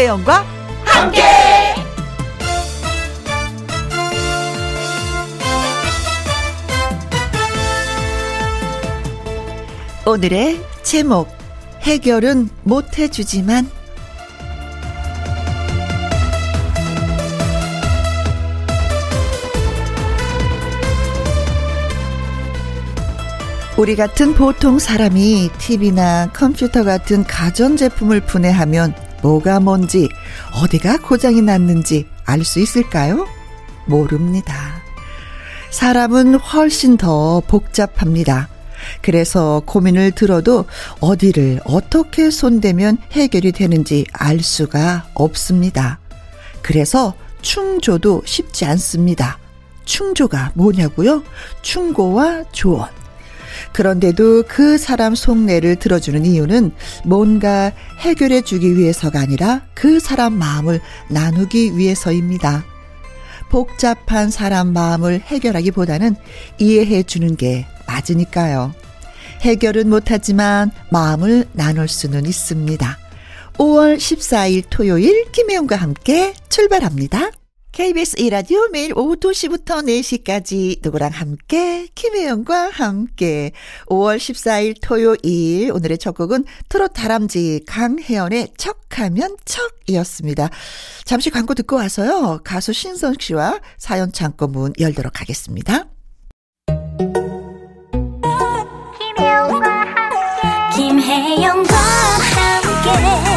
김혜영과 함께. 오늘의 제목 해결은 못 해주지만 우리 같은 보통 사람이 TV나 컴퓨터 같은 가전제품을 분해하면 뭐가 뭔지, 어디가 고장이 났는지 알 수 있을까요? 모릅니다. 사람은 훨씬 더 복잡합니다. 그래서 고민을 들어도 어디를 어떻게 손대면 해결이 되는지 알 수가 없습니다. 그래서 충조도 쉽지 않습니다. 충조가 뭐냐고요? 충고와 조언. 그런데도 그 사람 속내를 들어주는 이유는 뭔가 해결해 주기 위해서가 아니라 그 사람 마음을 나누기 위해서입니다. 복잡한 사람 마음을 해결하기보다는 이해해 주는 게 맞으니까요. 해결은 못하지만 마음을 나눌 수는 있습니다. 5월 14일 토요일 김혜영과 함께 출발합니다. KBS 1라디오 매일 오후 2시부터 4시까지 누구랑 함께 김혜영과 함께 5월 14일 토요일 오늘의 첫 곡은 트롯 다람쥐 강혜연의 척하면 척이었습니다. 잠시 광고 듣고 와서요. 가수 신성 씨와 사연 창고 문 열도록 하겠습니다. 김혜영과 함께 김혜영과 함께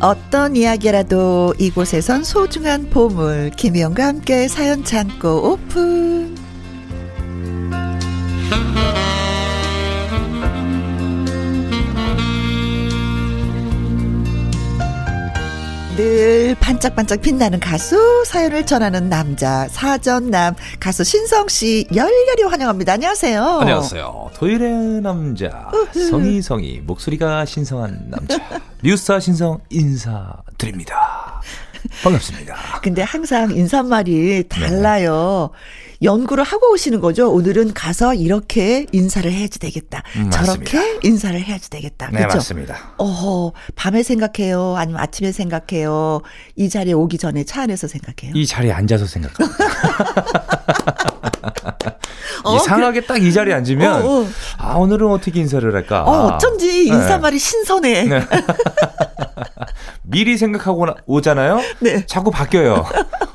어떤 이야기라도 이곳에선 소중한 보물 김희영과 함께 사연 창고 오픈 늘 반짝반짝 빛나는 가수 사연을 전하는 남자 사전남 가수 신성 씨 열렬히 환영합니다. 안녕하세요. 안녕하세요. 토요일의 남자 성희성희 목소리가 신성한 남자 뉴스타 신성 인사드립니다. 반갑습니다. 근데 항상 인사말이 달라요. 연구를 하고 오시는 거죠. 오늘은 가서 이렇게 인사를 해야지 되겠다. 음, 저렇게. 인사를 해야지 되겠다. 네 그렇죠? 맞습니다. 어허, 밤에 생각해요? 아니면 아침에 생각해요? 이 자리에 오기 전에 차 안에서 생각해요? 이 자리에 앉아서 생각합니다. 어, 이상하게 딱이 자리에 앉으면 어, 어. 아 오늘은 어떻게 인사를 할까? 어, 어쩐지 네. 인사말이 신선해. 네. 미리 생각하고 나- 오잖아요. 네. 자꾸 바뀌어요.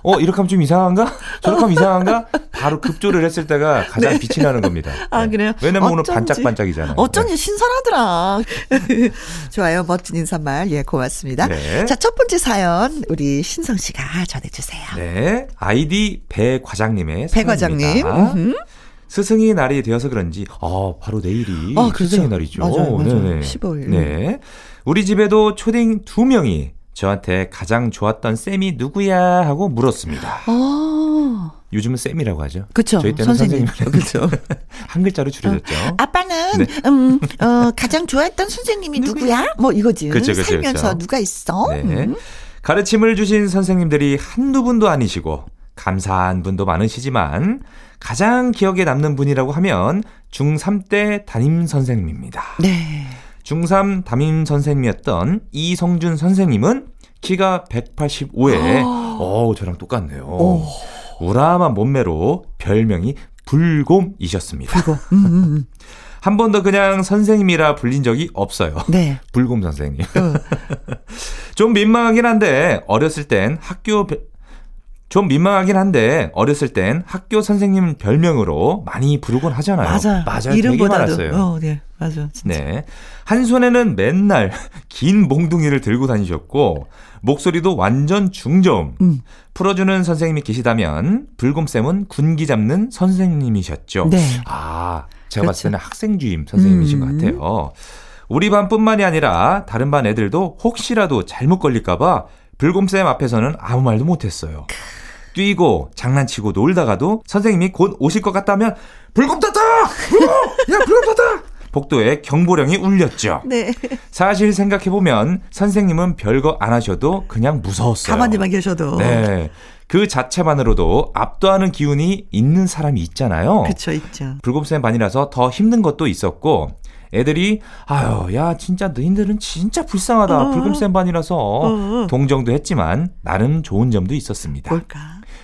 어 이렇게 하면 좀 이상한가? 저렇게 하면 이상한가? 바로 급조를 했을 때가 가장 빛이 나는 겁니다. 네. 아, 네. 그래요? 왜냐면 오늘 어쩐지. 반짝반짝이잖아요. 어쩐지 신선하더라. 좋아요. 멋진 인사말. 예, 고맙습니다. 네. 자, 첫 번째 사연, 우리 신성 씨가 전해주세요. 네. 아이디 배 과장님의 배 과장님. 스승의 날이 되어서 그런지 아 바로 내일이 아, 그렇죠. 스승의 날이죠. 맞아요, 맞아요. 네네. 15일. 네. 우리 집에도 초딩 두 명이 저한테 가장 좋았던 쌤이 누구야 하고 물었습니다. 어. 요즘은 쌤이라고 하죠. 그쵸. 저희 때는 선생님. 그쵸. 한 글자로 줄여졌죠. 아빠는 네. 음, 어, 가장 좋아했던 선생님이 누구야? 뭐 이거지. 그쵸, 그쵸, 살면서 그쵸. 누가 있어? 네. 음. 가르침을 주신 선생님들이 한두 분도 아니시고 감사한 분도 많으시지만 가장 기억에 남는 분이라고 하면 중3 때 담임 선생님입니다. 네. 중3 담임 선생님이었던 이성준 선생님은 키가 185에 어, 저랑 똑같네요. 오. 우람한 몸매로 별명이 불곰이셨습니다. 그리고 음, 음, 음. 한 번도 그냥 선생님이라 불린 적이 없어요. 네. 불곰 선생님. 어. 좀 민망하긴 한데 어렸을 땐 학교 배- 좀 민망하긴 한데 어렸을 땐 학교 선생님 별명으로 많이 부르곤 하잖아요. 맞아. 맞아요. 이름보다도. 어, 네. 맞아. 진짜. 네. 한 손에는 맨날 긴 몽둥이를 들고 다니셨고 목소리도 완전 중저음. 음. 풀어주는 선생님이 계시다면 불곰쌤은 군기 잡는 선생님이셨죠. 네. 아, 제가 그렇죠. 봤을 때는 학생 주임 선생님이신 음. 것 같아요. 우리 반뿐만이 아니라 다른 반 애들도 혹시라도 잘못 걸릴까봐 불곰쌤 앞에서는 아무 말도 못했어요. 뛰고 장난치고 놀다가도 선생님이 곧 오실 것 같다면 불곰 탔다! 야 불곰 탔다! 복도에 경보령이 울렸죠. 네. 사실 생각해보면 선생님은 별거 안 하셔도 그냥 무서웠어요. 가만히만 계셔도. 네. 그 자체만으로도 압도하는 기운이 있는 사람이 있잖아요. 그쵸, 있죠. 불곰쌤 반이라서 더 힘든 것도 있었고, 애들이, 아유, 야, 진짜 너희들은 진짜 불쌍하다. 어. 불곰쌤 반이라서 어. 동정도 했지만, 나름 좋은 점도 있었습니다. 뭘까?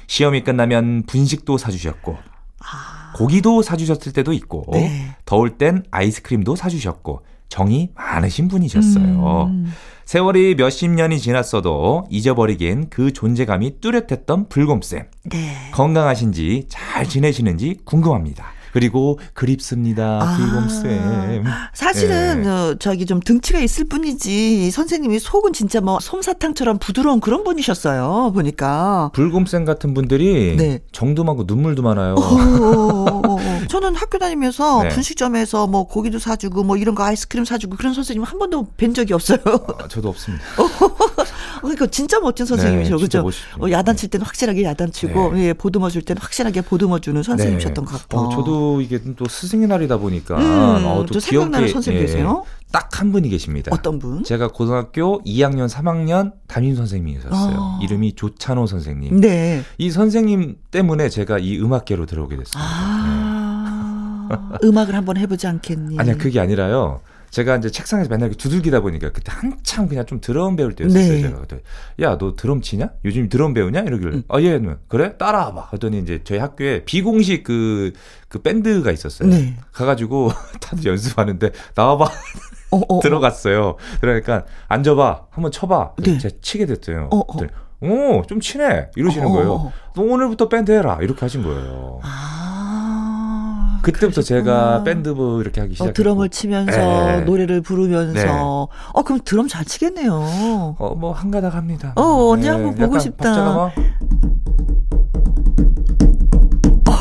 시험이 끝나면 분식도 사주셨고, 아. 고기도 사주셨을 때도 있고, 네. 더울 땐 아이스크림도 사주셨고, 정이 많으신 분이셨어요. 음. 세월이 몇십 년이 지났어도 잊어버리기엔 그 존재감이 뚜렷했던 불곰쌤. 네. 건강하신지 잘 지내시는지 궁금합니다. 그리고 그립습니다. 아. 불곰쌤. 사실은 네. 어, 저기 좀 등치가 있을 뿐이지 선생님이 속은 진짜 뭐 솜사탕처럼 부드러운 그런 분이셨어요. 보니까. 불곰쌤 같은 분들이 네. 정도 많고 눈물도 많아요. 어, 어, 어, 어. 저는 학교 다니면서 네. 분식점에서 뭐 고기도 사주고 뭐 이런 거 아이스크림 사주고 그런 선생님 한 번도 뵌 적이 없어요. 아, 저도 없습니다. 그러니까 진짜 멋진 선생님이셔. 네, 그죠? 어, 야단칠 때는 확실하게 야단치고 네. 예, 보듬어 줄 때는 확실하게 보듬어 주는 선생님이셨던 것 같아. 어, 저도 이게 또 스승의 날이다 보니까 음, 어, 또 생각나는 선생님 계세요? 딱 한 분이 계십니다. 어떤 분? 제가 고등학교 2학년, 3학년 담임 선생님이셨어요. 어. 이름이 조찬호 선생님. 네. 이 선생님 때문에 제가 이 음악계로 들어오게 됐습니다. 아, 음악을 한번 해보지 않겠니? 아니야 그게 아니라요. 제가 이제 책상에서 맨날 두들기다 보니까 그때 한참 그냥 좀 드럼 배울 때였어요. 네. 제가 그때 야 너 드럼 치냐? 요즘 드럼 배우냐? 이러길래 응. 아 예, 그래 따라와봐. 하더니 이제 저희 학교에 비공식 그, 그 밴드가 있었어요. 네. 가가지고 다들 연습하는데 나와봐 어, 어, 어. 들어갔어요. 그러니까 앉아봐 한번 쳐봐. 네. 제가 치게 됐어요. 어, 어. 오, 좀 치네. 이러시는 어, 어, 거예요. 어. 너 오늘부터 밴드 해라. 이렇게 하신 거예요. 아, 그때부터 제가 그러셨구나. 밴드 부 이렇게 하기 어, 시작했고. 드럼을 치면서 네. 노래를 부르면서 네. 어 그럼 드럼 잘 치겠네요. 어, 뭐, 한가닥 합니다. 어, 언제 한번 보고 싶다. 박자가 막.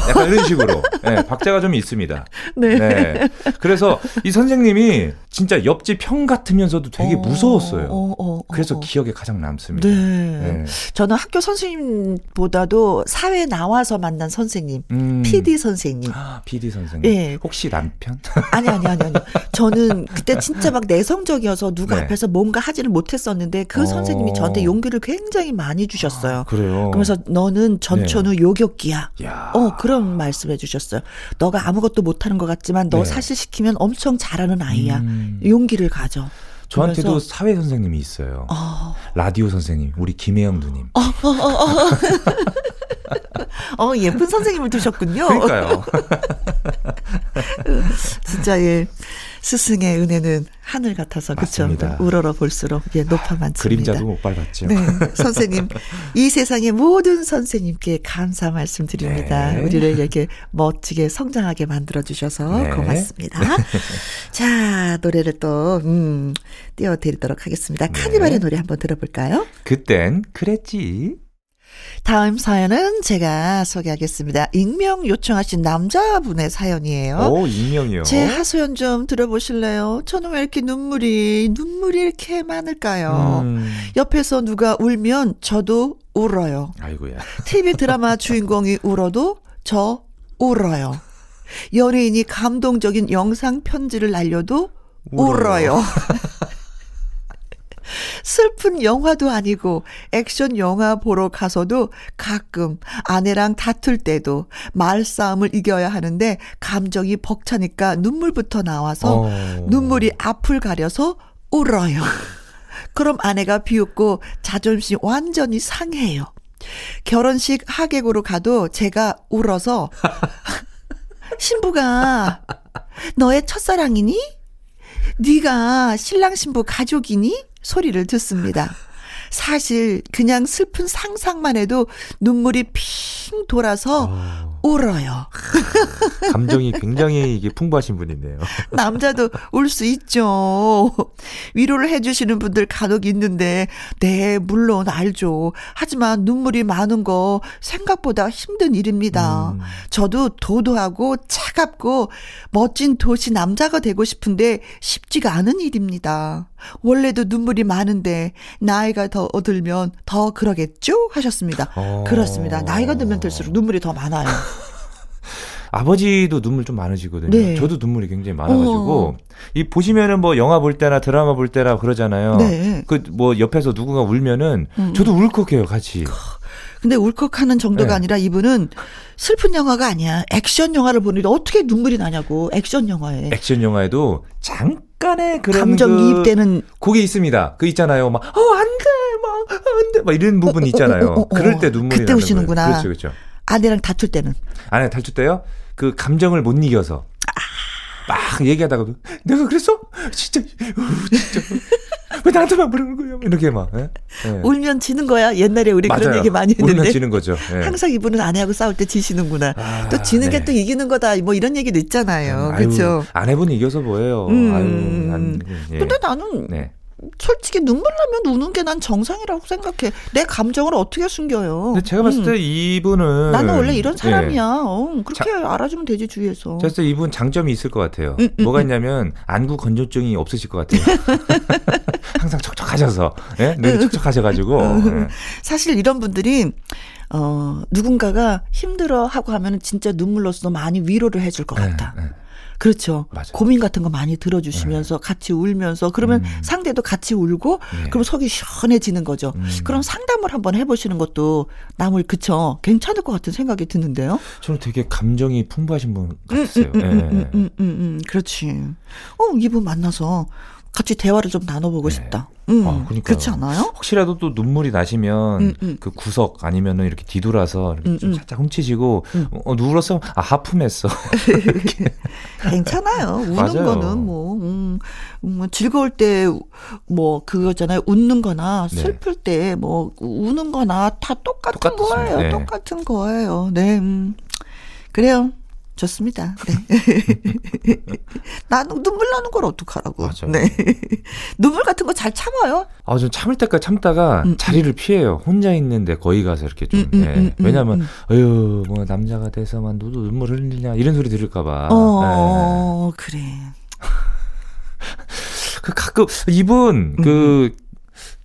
약간 이런 식으로. 네, 박자가 좀 있습니다. 네. 네. 그래서 이 선생님이 진짜 옆집 형 같으면서도 되게 어, 무서웠어요. 어, 어, 어, 그래서 어. 기억에 가장 남습니다. 네. 네. 저는 학교 선생님보다도 사회 나와서 만난 선생님, 음. PD 선생님. 아, PD 선생님. 예. 혹시 남편? 아니 아니 아니 아니. 저는 그때 진짜 막 내성적이어서 누가 네. 앞에서 뭔가 하지를 못했었는데 그 어. 선생님이 저한테 용기를 굉장히 많이 주셨어요. 그래요. 그러면서 너는 전천후 요격기야. 야. 어 그런 말씀해 주셨어요. 너가 아무것도 못하는 것 같지만 너 네. 사실 시키면 엄청 잘하는 아이야. 음. 용기를 가져. 저한테도 그래서- 사회 선생님이 있어요. 어, 라디오 선생님, 우리 김혜영 누님. 어 예쁜 선생님을 두셨군요. 그러니까요. 진짜 예 스승의 은혜는 하늘 같아서 그렇죠. 우러러 볼수록 예 높아 많습니다. 그림자도 못 밟았죠. 네, 선생님 이 세상의 모든 선생님께 감사 말씀드립니다. 네. 우리를 이렇게 멋지게 성장하게 만들어 주셔서 네. 고맙습니다. 자 노래를 또 음, 띄워드리도록 하겠습니다. 네. 카니발의 노래 한번 들어볼까요? 그땐 그랬지. 다음 사연은 제가 소개하겠습니다. 익명 요청하신 남자분의 사연이에요. 오, 익명이요. 제 하소연 좀 들어보실래요? 저는 왜 이렇게 눈물이 눈물이 이렇게 많을까요? 음. 옆에서 누가 울면 저도 울어요. 아이고야. TV 드라마 주인공이 울어도 저 울어요. 연예인이 감동적인 영상 편지를 날려도 울어요. 울어요. 슬픈 영화도 아니고 액션 영화 보러 가서도 가끔 아내랑 다툴 때도 말싸움을 이겨야 하는데 감정이 벅차니까 눈물부터 나와서 어. 눈물이 앞을 가려서 울어요. 그럼 아내가 비웃고 자존심 완전히 상해요. 결혼식 하객으로 가도 제가 울어서 신부가 너의 첫사랑이니? 네가 신랑 신부 가족이니? 소리를 듣습니다. 사실 그냥 슬픈 상상만 해도 눈물이 핑 돌아서 어. 울어요. 감정이 굉장히 이게 풍부하신 분이네요. 남자도 울 수 있죠. 위로를 해주시는 분들 간혹 있는데, 네, 물론 알죠. 하지만 눈물이 많은 거 생각보다 힘든 일입니다. 음. 저도 도도하고 차갑고 멋진 도시 남자가 되고 싶은데 쉽지가 않은 일입니다. 원래도 눈물이 많은데 나이가 더 들면 더 그러겠죠? 하셨습니다. 어. 그렇습니다. 나이가 들면 들수록 눈물이 더 많아요. 아버지도 눈물 좀 많으시거든요. 네. 저도 눈물이 굉장히 많아가지고 어. 이 보시면은 뭐 영화 볼 때나 드라마 볼 때나 그러잖아요. 네. 그뭐 옆에서 누군가 울면은 음. 저도 울컥해요 같이. 근데 울컥하는 정도가 네. 아니라 이분은 슬픈 영화가 아니야. 액션 영화를 보는데 어떻게 눈물이 나냐고. 액션 영화에. 액션 영화에도 잠깐의 그런 감정 그 이입되는 그게 있습니다. 그 있잖아요. 막, 어, 안 돼! 막, 안 돼! 막 이런 부분 이 있잖아요. 어, 어, 어, 어. 그럴 때 눈물이 그때 우시는구나. 그렇죠, 그렇죠. 아내랑 다툴 때는. 안에 탈출 때요? 그 감정을 못 이겨서. 막 얘기하다가도 내가 그랬어? 진짜, 어, 진짜. 왜 나한테만 그러는 거야? 이렇게 막. 예? 예. 울면 지는 거야. 옛날에 우리 그런 맞아요. 얘기 많이 울면 했는데. 지는 거죠. 예. 항상 이분은 아내하고 싸울 때 지시는구나. 아, 또 지는 게 네. 또 이기는 거다. 뭐 이런 얘기도 있잖아요. 아유, 그렇죠. 아내분 이겨서 뭐예요? 음. 아유, 안, 예. 근데 나는 네. 솔직히 눈물 나면 우는 게 난 정상이라고 생각해. 내 감정을 어떻게 숨겨요? 근데 제가 봤을 음. 때 이분은 나는 원래 이런 예. 사람이야. 어, 그렇게 알아주면 되지 주위에서. 제가 봤을 때 이분 장점이 있을 것 같아요. 음, 음, 뭐가 있냐면 안구 건조증이 없으실 것 같아요. 항상 척척하셔서, 예? 눈이 척척하셔가지고. 예. 사실 이런 분들이 어 누군가가 힘들어 하고 하면은 진짜 눈물로서 많이 위로를 해줄 것 같아. 예, 예. 그렇죠. 맞아요. 고민 같은 거 많이 들어주시면서 같이 울면서 그러면 음. 상대도 같이 울고 네. 그럼 속이 시원해지는 거죠. 음. 그럼 상담을 한번 해보시는 것도 남을 그쵸 괜찮을 것 같은 생각이 드는데요. 저는 되게 감정이 풍부하신 분 같았어요. 음, 음, 예, 음, 예. 음, 음, 음, 그렇지. 어 이분 만나서 같이 대화를 좀 나눠보고 네. 싶다. 음, 아. 그렇지 않아요? 혹시라도 또 눈물이 나시면 음, 음. 그 구석 아니면은 이렇게 뒤돌아서 이렇게 음, 좀 음. 살짝 훔치시고 음. 어, 누울었어? 아 하품했어. 괜찮아요. 우는 맞아요. 거는 뭐, 음, 뭐 즐거울 때 뭐 그거잖아요. 웃는 거나 네. 슬플 때뭐 우는 거나 다 똑같은 똑같습니다. 거예요. 네. 똑같은 거예요. 네. 음. 그래요. 좋습니다. 네. 나는 눈물 나는 걸 어떡하라고. 맞아요. 네. 눈물 같은 거 잘 참아요. 아, 좀 참을 때까지 참다가 음, 자리를 피해요. 혼자 있는데 거기 가서 이렇게 좀. 음, 음, 예. 음, 음, 왜냐면, 음. 어휴, 뭐 남자가 돼서만 너도 눈물 흘리냐 이런 소리 들을까봐. 어, 그래. 그 가끔 이분 음. 그.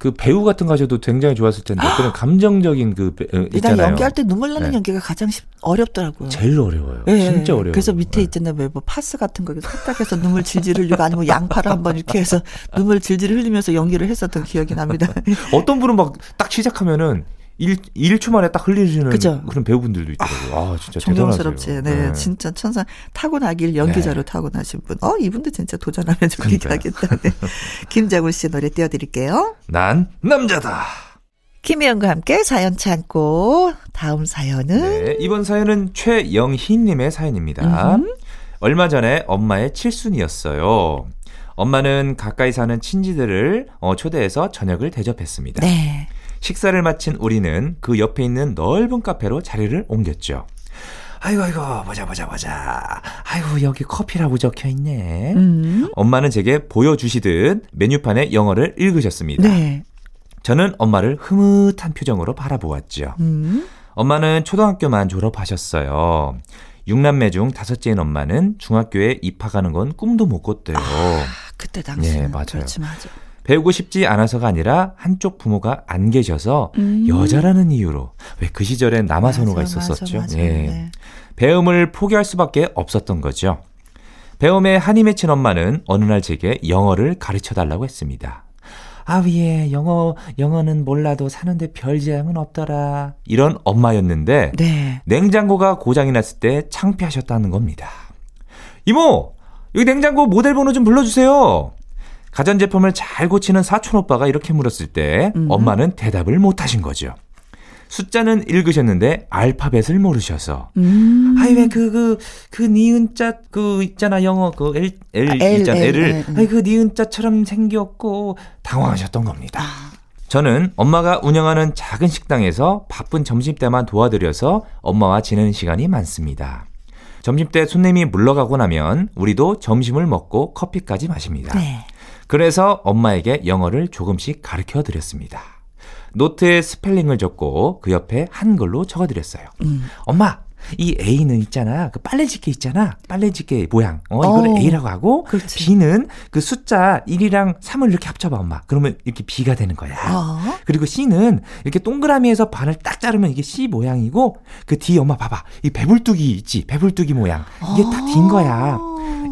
그 배우 같은 거 하셔도 굉장히 좋았을 텐데 그런 감정적인 그 배- 있잖아요. 연기할 때 눈물 나는 네. 연기가 가장 쉽, 어렵더라고요. 제일 어려워요. 예, 진짜 어려워요. 그래서 밑에 네. 있잖아요. 왜뭐 파스 같은 거 살짝 해서 눈물 질질 흘리고 아니면 양파를 한번 이렇게 해서 눈물 질질 흘리면서 연기를 했었던 기억이 납니다. 어떤 분은 막 딱 시작하면은 1, 1초 만에 딱 흘리시는 그죠. 그런 배우분들도 있더라고요. 아, 진짜 존경스럽지. 대단하세요. 네, 진짜 천사 타고나길 연기자로 타고나신 분. 어, 이분도 진짜 도전하면 그러니까요. 하겠다. 네. 김장훈 씨 노래 띄워드릴게요. 난 남자다. 김혜영과 함께 사연 찾고 다음 사연은 네, 이번 사연은 최영희님의 사연입니다. 음. 얼마 전에 엄마의 칠순이었어요. 엄마는 가까이 사는 친지들을 어, 초대해서 저녁을 대접했습니다. 네. 식사를 마친 우리는 그 옆에 있는 넓은 카페로 자리를 옮겼죠. 아이고 아이고 보자 보자 보자. 아이고 여기 커피라고 적혀 있네. 음. 엄마는 제게 보여주시듯 메뉴판에 영어를 읽으셨습니다. 네. 저는 엄마를 흐뭇한 표정으로 바라보았죠. 음. 엄마는 초등학교만 졸업하셨어요. 육남매 중 다섯째인 엄마는 중학교에 입학하는 건 꿈도 못 꿨대요. 아, 그때 당시는 네, 맞아요. 그렇지 맞아. 배우고 싶지 않아서가 아니라 한쪽 부모가 안 계셔서 음. 여자라는 이유로 왜 그 시절엔 남아 선호가 맞아, 있었었죠. 맞아, 맞아. 예. 네. 배움을 포기할 수밖에 없었던 거죠. 배움에 한이 맺힌 엄마는 어느 날 제게 영어를 가르쳐 달라고 했습니다. 아위에 영어 영어는 몰라도 사는데 별 지장은 없더라. 이런 엄마였는데 네. 냉장고가 고장이 났을 때 창피하셨다는 겁니다. 이모, 여기 냉장고 모델 번호 좀 불러주세요. 가전제품을 잘 고치는 사촌 오빠가 이렇게 물었을 때 음. 엄마는 대답을 못 하신 거죠. 숫자는 읽으셨는데 알파벳을 모르셔서 음. 아이 왜그그그 니은자 그 있잖아 영어 그 L L 아, L, 있잖아 L, L, 음. 아이 그 니은자처럼 생겼고 당황하셨던 겁니다. 아, 저는 엄마가 운영하는 작은 식당에서 바쁜 점심때만 도와드려서 엄마와 지내는 시간이 많습니다. 점심때 손님이 물러가고 나면 우리도 점심을 먹고 커피까지 마십니다. 네. 그래서 엄마에게 영어를 조금씩 가르쳐 드렸습니다. 노트에 스펠링을 적고 그 옆에 한글로 적어 드렸어요. 음. 엄마, 이 A는 있잖아. 그 빨래 집게 있잖아. 빨래 집게 모양. 어, 이거는 어. A라고 하고 그렇지. B는 그 숫자 1이랑 3을 이렇게 합쳐 봐, 엄마. 그러면 이렇게 B가 되는 거야. 어. 그리고 C는 이렇게 동그라미에서 반을 딱 자르면 이게 C 모양이고 그 D 엄마 봐 봐. 이 배불뚝이 있지. 배불뚝이 모양. 이게 딱 D인 거야.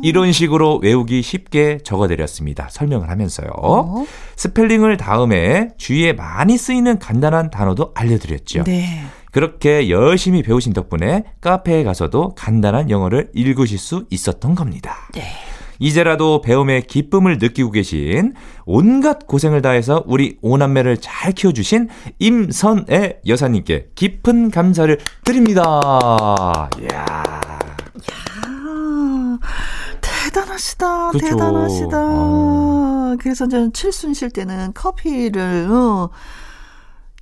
이런 식으로 외우기 쉽게 적어드렸습니다. 설명을 하면서요. 어. 스펠링을 다음에 주위에 많이 쓰이는 간단한 단어도 알려드렸죠. 네. 그렇게 열심히 배우신 덕분에 카페에 가서도 간단한 영어를 읽으실 수 있었던 겁니다. 네. 이제라도 배움의 기쁨을 느끼고 계신 온갖 고생을 다해서 우리 오남매를 잘 키워주신 임선애 여사님께 깊은 감사를 드립니다. 이야. 아, 대단하시다. 그쵸. 대단하시다. 아. 그래서 저는 칠순 쉴 때는 커피를 어,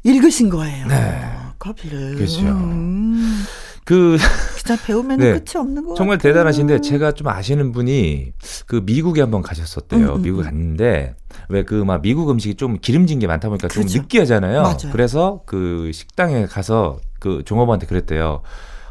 읽으신 거예요. 네. 커피를. 그쵸. 음, 그 진짜 배우면 네. 끝이 없는 거 정말 같아요. 대단하신데 제가 좀 아시는 분이 그 미국에 한번 가셨었대요. 음, 음, 미국 음. 갔는데 왜 그 막 미국 음식이 좀 기름진 게 많다 보니까 좀 그죠. 느끼하잖아요. 맞아요. 그래서 그 식당에 가서 그 종업원한테 그랬대요.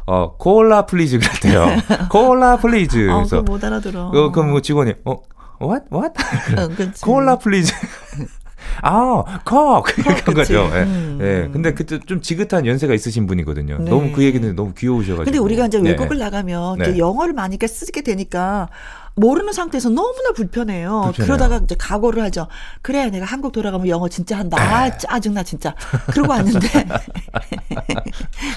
어 콜라 please 그랬대요. 콜라 please. 아, 그래서 못 알아들어. 그 그럼 뭐 직원이 어 what what 어. 콜라 please. 아, Coke! 이렇게 한. 거죠. 예. 음. 예. 근데 그때 좀 지긋한 연세가 있으신 분이거든요. 네. 너무 그 얘기는 너무 귀여우셔가지고. 근데 우리가 이제 네. 외국을 나가면 네. 영어를 많이 쓰게 되니까 모르는 상태에서 너무나 불편해요. 불편해요. 그러다가 이제 각오를 하죠. 그래, 내가 한국 돌아가면 영어 진짜 한다. 아, 짜증나, 진짜. 그러고 왔는데.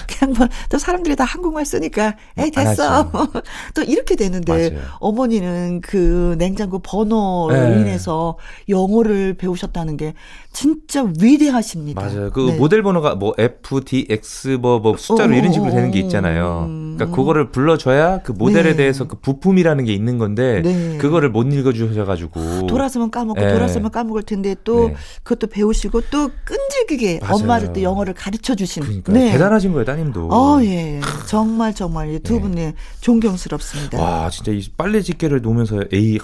그냥 뭐, 또 사람들이 다 한국말 쓰니까, 에이, 안 됐어. 또 이렇게 되는데, 맞아요. 어머니는 그 냉장고 번호로 네. 인해서 영어를 배우셨다는 게 진짜 위대하십니다. 맞아요. 그 네. 모델 번호가 뭐 F, D, X 뭐, 뭐 숫자로 어, 이런 식으로 어, 되는 게 어. 있잖아요. 음. 그러니까 그거를 불러줘야 그 모델에 네. 대해서 그 부품이라는 게 있는 건데 네. 그거를 못 읽어주셔가지고 돌아서면 까먹고 네. 돌아서면 까먹을 텐데 또 네. 그것도 배우시고 또 끈질기게 맞아요. 엄마를 또 영어를 가르쳐 주신 그러니까 네. 대단하신 거예요, 따님도. 어, 예. 정말 정말 이두 네. 분이 존경스럽습니다. 와, 진짜 이 빨래 집게를 놓으면서 에이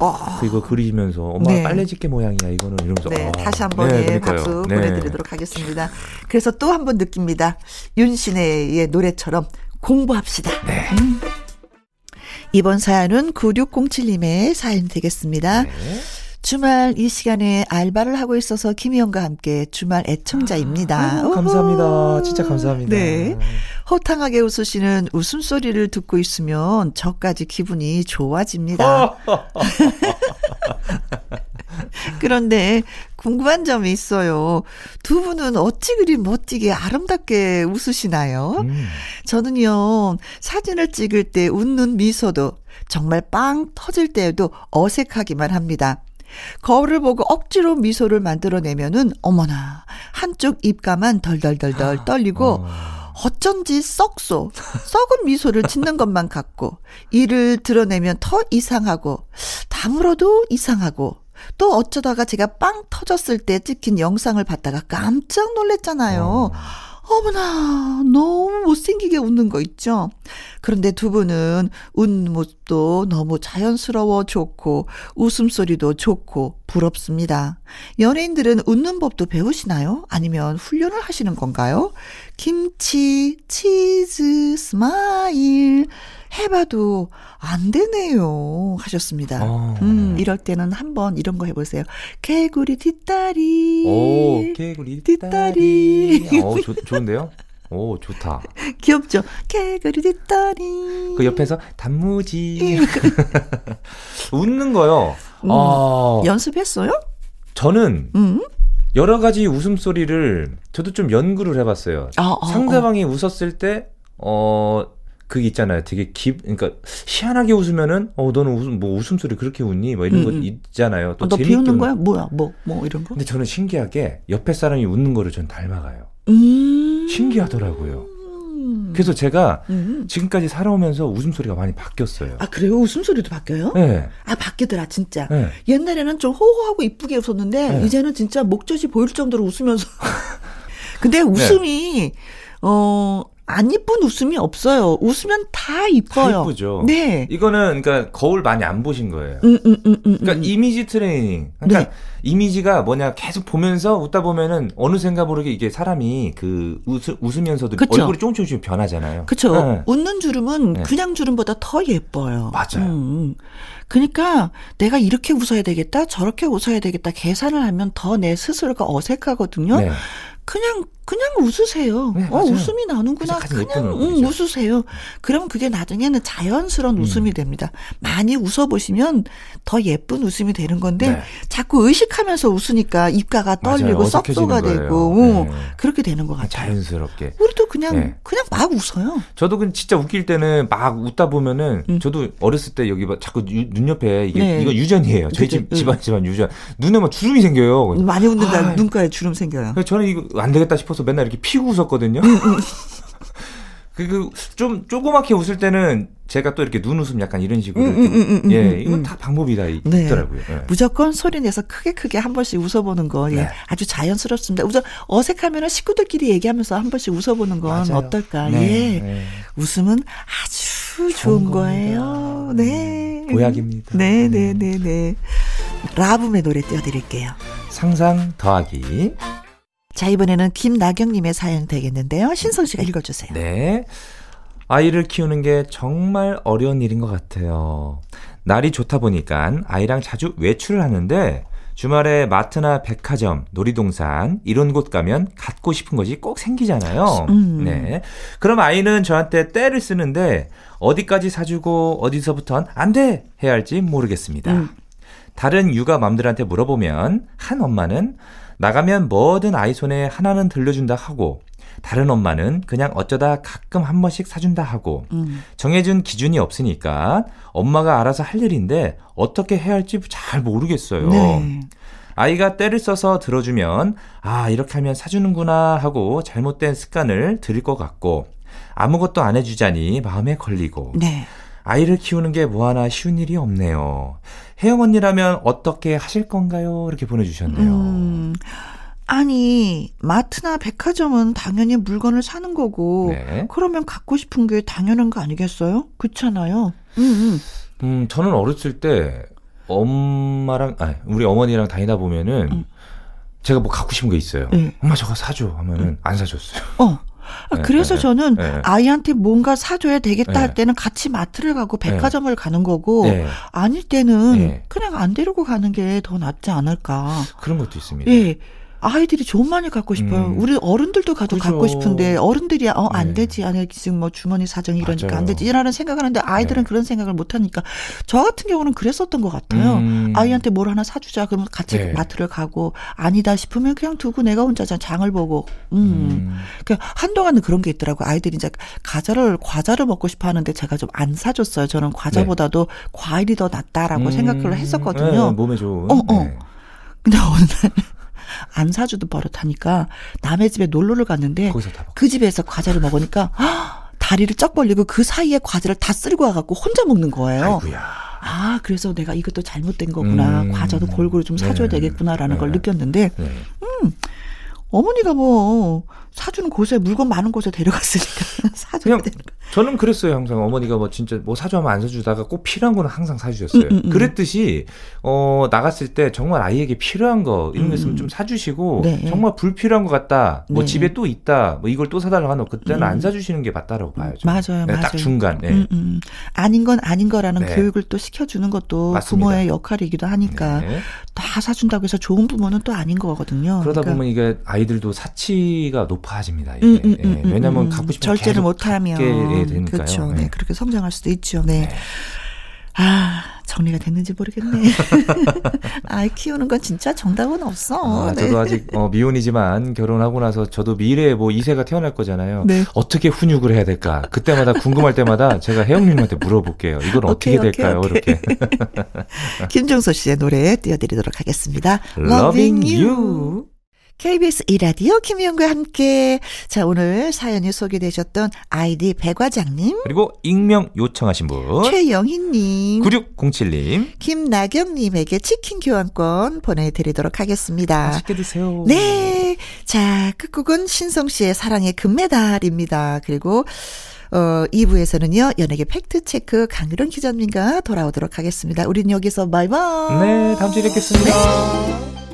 어. 그 이거 그리시면서 엄마 네. 빨래 집게 모양이야 이거는 이러면서 네, 아. 다시 한번 네, 예. 박수 네. 보내드리도록 하겠습니다. 그래서 또 한 번 느낍니다. 윤신혜의 노래처럼 공부합시다. 네. 음. 이번 사연은 9607님의 사연 되겠습니다. 네. 주말 이 시간에 알바를 하고 있어서 김희영과 함께 주말 애청자입니다. 우후. 감사합니다. 진짜 감사합니다. 네. 호탕하게 웃으시는 웃음소리를 듣고 있으면 저까지 기분이 좋아집니다. 어. 그런데 궁금한 점이 있어요. 두 분은 어찌 그리 멋지게 아름답게 웃으시나요? 음. 저는요, 사진을 찍을 때 웃는 미소도 정말 빵 터질 때에도 어색하기만 합니다. 거울을 보고 억지로 미소를 만들어내면은 어머나 한쪽 입가만 덜덜덜덜 떨리고 어. 어쩐지 썩소 썩은 미소를 짓는 것만 같고 이를 드러내면 더 이상하고 다물어도 이상하고 또 어쩌다가 제가 빵 터졌을 때 찍힌 영상을 봤다가 깜짝 놀랐잖아요. 어머나, 너무 못생기게 웃는 거 있죠? 그런데 두 분은 웃는 모습도 너무 자연스러워 좋고, 웃음소리도 좋고, 부럽습니다. 연예인들은 웃는 법도 배우시나요? 아니면 훈련을 하시는 건가요? 김치, 치즈, smile, 해봐도 안 되네요. 하셨습니다. 어. 음, 이럴 때는 한번 이런 거 해보세요. 개구리 뒷다리. 오, 개구리 뒷다리. 뒷다리. 오, 좋, 좋은데요? 오, 좋다. 귀엽죠? 개구리 뒷다리. 그 옆에서 단무지. 웃는 거요. 음. 아, 연습했어요? 저는 음. 여러 가지 웃음소리를 저도 좀 연구를 해봤어요. 아, 아, 상대방이 웃었을 때, 어, 그게 있잖아요. 되게 기, 그러니까 희한하게 웃으면은, 어, 너는 웃음, 뭐 웃음소리 그렇게 웃니? 뭐 이런 음, 거 음. 있잖아요. 또 어, 너 비웃는 웃는- 거야? 뭐야? 뭐, 뭐 이런 거? 근데 저는 신기하게 옆에 사람이 웃는 거를 전 닮아가요. 음. 신기하더라고요. 음. 그래서 제가 음. 지금까지 살아오면서 웃음소리가 많이 바뀌었어요. 아, 그래요? 웃음소리도 바뀌어요? 네. 아, 바뀌더라, 진짜. 네. 옛날에는 좀 호호하고 이쁘게 웃었는데, 네. 이제는 진짜 목젖이 보일 정도로 웃으면서. 근데 웃음이, 어, 안 이쁜 웃음이 없어요. 웃으면 다 이뻐요. 다 이쁘죠. 네. 이거는 그러니까 거울 많이 안 보신 거예요. 음, 음, 음, 음 그러니까 음. 이미지 트레이닝. 그러니까 네. 이미지가 뭐냐 계속 보면서 웃다 보면은 어느샌가 모르게 이게 사람이 그 웃, 웃으면서도 그쵸? 얼굴이 조금씩 변하잖아요. 그렇죠. 네. 웃는 주름은 네. 그냥 주름보다 더 예뻐요. 맞아요. 음. 그러니까 내가 이렇게 웃어야 되겠다, 저렇게 웃어야 되겠다 계산을 하면 더 내 스스로가 어색하거든요. 네. 그냥 그냥 웃으세요. 네, 어 웃음이 나는구나. 그냥 응, 웃으세요. 그러면 그게 나중에는 자연스러운 음. 웃음이 됩니다. 많이 웃어 보시면 더 예쁜 웃음이 되는 건데 네. 자꾸 의식하면서 웃으니까 입가가 떨리고 썩소가 되고 네. 그렇게 되는 것 같아요. 자연스럽게. 우리도 그냥 네. 그냥 막 웃어요. 저도 그 진짜 웃길 때는 막 웃다 보면은 음. 저도 어렸을 때 여기 자꾸 유, 눈 옆에 이게 네. 이거 유전이에요. 저희 집 집안 집안 유전. 눈에 막 주름이 생겨요. 많이 웃는다 아, 눈가에 주름 생겨요. 저는 이거 안 되겠다 싶어서 맨날 이렇게 피고 웃었거든요. 음, 음. 그, 그, 좀, 조그맣게 웃을 때는 제가 또 이렇게 눈웃음 약간 이런 식으로. 음, 음, 음, 예, 이건 다 방법이 다 네. 있더라고요. 예. 무조건 소리 내서 크게 크게 한 번씩 웃어보는 거, 예, 네. 아주 자연스럽습니다. 우선 어색하면 식구들끼리 얘기하면서 한 번씩 웃어보는 건 맞아요. 어떨까. 네. 예. 네. 웃음은 아주 좋은, 거예요. 네. 보약입니다. 네, 네, 네, 네. 라붐의 노래 띄워드릴게요. 상상 더하기. 자, 이번에는 김나경님의 사연 되겠는데요. 신성 씨가 읽어주세요. 네. 아이를 키우는 게 정말 어려운 일인 것 같아요. 날이 좋다 보니까 아이랑 자주 외출을 하는데 주말에 마트나 백화점, 놀이동산 이런 곳 가면 갖고 싶은 것이 꼭 생기잖아요. 음. 네. 그럼 아이는 저한테 떼를 쓰는데 어디까지 사주고 어디서부턴 안 돼! 해야 할지 모르겠습니다. 음. 다른 육아 맘들한테 물어보면 한 엄마는 나가면 뭐든 아이 손에 하나는 들려준다 하고 다른 엄마는 그냥 어쩌다 가끔 한 번씩 사준다 하고 음. 정해준 기준이 없으니까 엄마가 알아서 할 일인데 어떻게 해야 할지 잘 모르겠어요. 네. 아이가 때를 써서 들어주면 아 이렇게 하면 사주는구나 하고 잘못된 습관을 들일 것 같고 아무것도 안 해주자니 마음에 걸리고 네. 아이를 키우는 게 뭐 하나 쉬운 일이 없네요. 혜영 언니라면 어떻게 하실 건가요? 이렇게 보내주셨네요. 음, 아니, 마트나 백화점은 당연히 물건을 사는 거고, 네. 그러면 갖고 싶은 게 당연한 거 아니겠어요? 그렇잖아요. 음, 음. 음, 저는 어렸을 때 엄마랑, 아니, 우리 어머니랑 다니다 보면은, 음. 제가 뭐 갖고 싶은 게 있어요. 네. 엄마 저거 사줘 하면은 음. 안 사줬어요. 어. 아, 네, 그래서 네, 저는 네. 아이한테 뭔가 사줘야 되겠다 할 때는 같이 마트를 가고 백화점을 가는 거고 아닐 때는 그냥 안 데리고 가는 게 더 낫지 않을까. 그런 것도 있습니다. 예. 아이들이 많이 갖고 싶어요. 음. 우리 어른들도 가도 그죠. 갖고 싶은데 어른들이 어안 네. 되지 아니 지금 뭐 주머니 사정이 이러니까 맞아요. 안 되지 이라는 생각을 하는데 아이들은 네. 그런 생각을 못 하니까 저 같은 경우는 그랬었던 것 같아요. 음. 아이한테 뭘 하나 사주자 그러면 같이 네. 마트를 가고 아니다 싶으면 그냥 두고 내가 혼자 장을 보고 음. 음. 그 한동안은 그런 게 있더라고. 아이들이 이제 과자를 과자를 먹고 싶어 하는데 제가 좀 안 사줬어요. 저는 과자보다도 네. 과일이 더 낫다라고 음. 생각을 했었거든요. 네, 몸에 좋은. 어, 어. 네. 근데 어느 날 안 사주도 버릇하니까 남의 집에 놀러를 갔는데 그 집에서 과자를 먹으니까 다리를 쩍 벌리고 그 사이에 과자를 다 쓸고 와갖고 혼자 먹는 거예요. 아이고야. 아, 그래서 내가 이것도 잘못된 거구나. 음. 과자도 골고루 좀 사줘야 네. 되겠구나라는 네. 걸 느꼈는데, 네. 음, 어머니가 뭐 사주는 곳에 물건 많은 곳에 데려갔으니까 사줘야 되는 거. 저는 그랬어요 항상 어머니가 뭐 진짜 뭐 사주하면 안 사주다가 꼭 필요한 거는 항상 사주셨어요. 음, 음, 음. 그랬듯이 어 나갔을 때 정말 아이에게 필요한 거 이런 거 있으면 음. 좀 사주시고 네. 정말 불필요한 것 같다. 뭐 네. 집에 또 있다. 뭐 이걸 또 사달라고 하는 그때는 안 음. 사주시는 게 맞다라고 봐요. 맞아요, 네, 맞아요. 딱 중간. 네. 아닌 건 아닌 거라는 네. 교육을 또 시켜주는 것도 맞습니다. 부모의 역할이기도 하니까 네. 다 사준다고 해서 좋은 부모는 또 아닌 거거든요. 그러다 그러니까. 보면 이게 아이 들도 사치가 높아집니다. 이게. 음, 음, 예. 왜냐하면 갖고 싶은 절제를 못하면 되니까요. 그렇죠. 네. 네. 그렇게 성장할 수도 있죠. 네. 네. 아, 정리가 됐는지 모르겠네. 아이 키우는 건 진짜 정답은 없어. 아, 네. 저도 아직 어, 미혼이지만 결혼하고 나서 저도 미래에 뭐 2세가 태어날 거잖아요. 네. 어떻게 훈육을 해야 될까? 그때마다 궁금할 때마다 제가 혜영님한테 물어볼게요. 이건 어떻게 오케이, 될까요? 오케이. 이렇게. 김종서 씨의 노래 띄워드리도록 하겠습니다. Loving You. KBS 이라디오 김희영과 함께 자 오늘 사연이 소개되셨던 아이디 백과장님 그리고 익명 요청하신 분 최영희님 9607님 김나경님에게 치킨 교환권 보내드리도록 하겠습니다. 맛있게 드세요. 네. 자 끝곡은 신성씨의 사랑의 금메달입니다. 그리고 어, 2부에서는요, 연예계 팩트체크 강유론 기자님과 돌아오도록 하겠습니다. 우린 여기서 바이바이. 네, 다음 주에 뵙겠습니다. 네.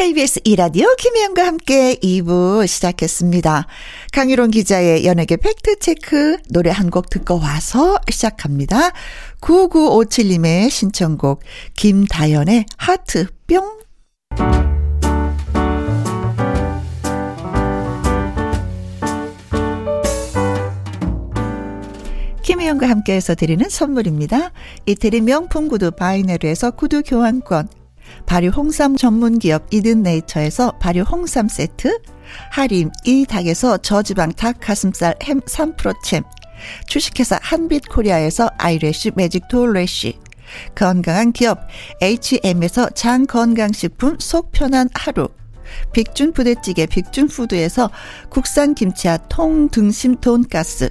KBS 이라디오 김혜영과 함께 2부 시작했습니다. 강유론 기자의 연예계 팩트체크 노래 한 곡 듣고 와서 시작합니다. 9957님의 신청곡 김다연의 하트 뿅 김혜영과 함께해서 드리는 선물입니다. 이태리 명품 구두 바이네르에서 구두 교환권 발효 홍삼 전문 기업 이든 네이처에서 발효 홍삼 세트, 하림 이 닭에서 저지방 닭 가슴살 햄 3%챔, 주식회사 한빛 코리아에서 아이래쉬 매직 돌래쉬, 건강한 기업 H&M에서 장 건강식품 속 편한 하루, 빅준 부대찌개 빅준 푸드에서 국산 김치와 통등심 돈가스,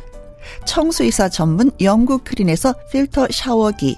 청수이사 전문 영국 크린에서 필터 샤워기,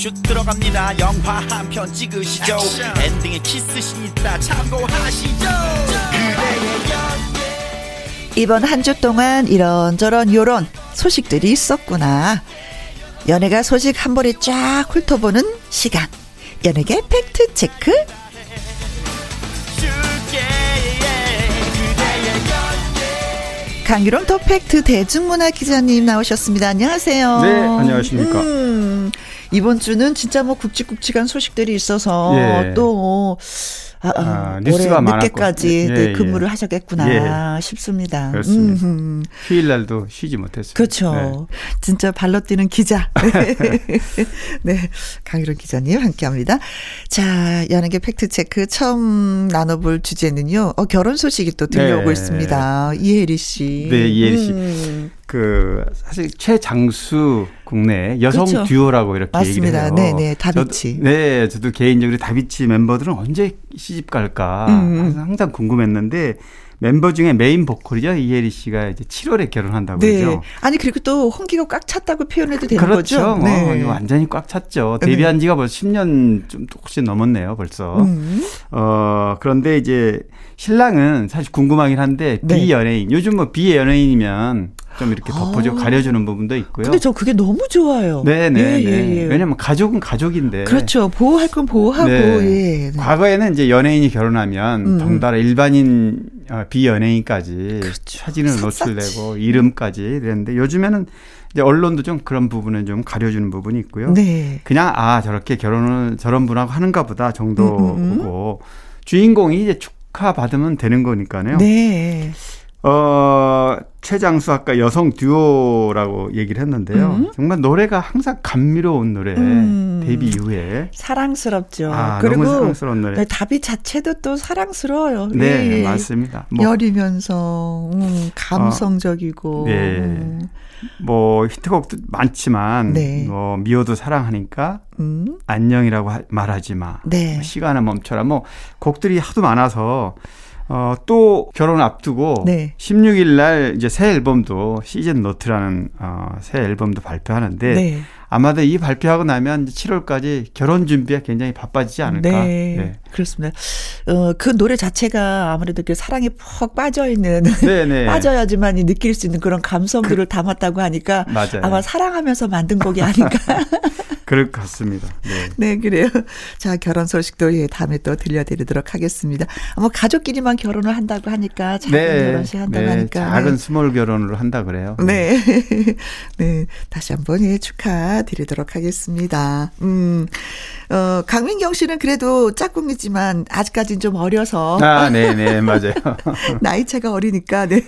슛 들어갑니다 영화 한 편 찍으시죠 엔딩에 키스신 있다 참고하시죠 이번 한 주 동안 이런저런 요런 소식들이 있었구나. 연예가 소식 한 번에 쫙 훑어보는 시간. 연예계 팩트 체크. 강일홍 더 팩트 대중문화 기자님 나오셨습니다. 안녕하세요. 네, 안녕하십니까. 음, 이번 주는 진짜 뭐 굵직굵직한 소식들이 있어서 예. 또 아, 아, 아, 뉴스가. 늦게까지 예, 네, 예. 근무를 하셨겠구나 싶습니다. 그렇습니다. 음흠. 휴일 날도 쉬지 못했습니다. 그렇죠. 네. 진짜 발로 뛰는 기자. 네. 강일홍 기자님 함께 합니다. 자, 연예계 팩트 체크 처음 나눠볼 주제는요. 어, 결혼 소식이 또 들려오고 네. 있습니다. 이해리 씨. 네, 이해리 씨. 음, 그 사실 최장수 국내 여성 그렇죠. 듀오라고 이렇게 맞습니다. 얘기를 해요. 네, 네, 다비치. 저도, 네, 저도 개인적으로 다비치 멤버들은 언제 시집 갈까 음. 항상 궁금했는데 멤버 중에 메인 보컬이죠 이혜리 씨가 이제 7월에 결혼한다고 네. 그러죠. 아니, 그리고 또 홍기가 꽉 찼다고 표현해도 되는 그렇죠. 거죠? 뭐 이거 완전히 꽉 찼죠. 네. 데뷔한 지가 벌써 10년 좀 혹시 넘었네요, 벌써. 음. 어, 그런데 이제 신랑은 사실 궁금하긴 한데 네. 비연예인. 요즘 뭐 비연예인이면 좀 이렇게 덮어줘 아. 가려주는 부분도 있고요. 근데 저 그게 너무 좋아요. 네네. 예, 예, 네. 예. 왜냐면 가족은 가족인데. 그렇죠. 보호할 건 보호하고, 네. 예. 네. 과거에는 이제 연예인이 결혼하면 음. 덩달아 일반인 어, 비연예인까지 그렇죠. 사진을 샅샅이. 노출되고 이름까지 그랬는데 요즘에는 이제 언론도 좀 그런 부분은 좀 가려주는 부분이 있고요. 네. 그냥 아 저렇게 결혼을 저런 분하고 하는가 보다 음, 정도고 주인공이 이제 축 하 받으면 되는 거니까요. 네. 어 최장수 아까 여성 듀오라고 얘기를 했는데요. 음. 정말 노래가 항상 감미로운 노래 음. 데뷔 이후에 사랑스럽죠. 아 그리고 너무 사랑스러운 노래. 네, 답이 자체도 또 사랑스러워요. 네 예. 맞습니다. 뭐 여리면서 음, 감성적이고. 네. 음, 뭐 히트곡도 많지만 네. 뭐 미워도 사랑하니까 음, 안녕이라고 하- 말하지 마. 네. 시간을 멈춰라. 뭐 곡들이 하도 많아서 어, 또 결혼 앞두고 네. 16일 날 이제 새 앨범도 시즌 노트라는 어, 새 앨범도 발표하는데 네. 아마도 이 발표하고 나면 이제 7월까지 결혼 준비에 굉장히 바빠지지 않을까. 네. 그렇습니다. 어, 그 노래 자체가 아무래도 그 사랑에 푹 빠져 있는 네, 네. 빠져야지만 이 느낄 수 있는 그런 감성들을 담았다고 하니까 맞아요. 아마 사랑하면서 만든 곡이 아닌가. 그럴 것 같습니다. 네. 네, 그래요. 자, 결혼 소식도 예, 다음에 또 들려드리도록 하겠습니다. 뭐 가족끼리만 결혼을 한다고 하니까 작은 결혼식 한다고 네, 하니까 작은 small 결혼으로 한다 그래요. 네. 네. 다시 한 번, 예, 축하드리도록 하겠습니다. 음, 어, 강민경 씨는 그래도 짝꿍이지만 아직까지는 좀 어려서 아, 네, 네, 맞아요. 나이 차가 어리니까, 네.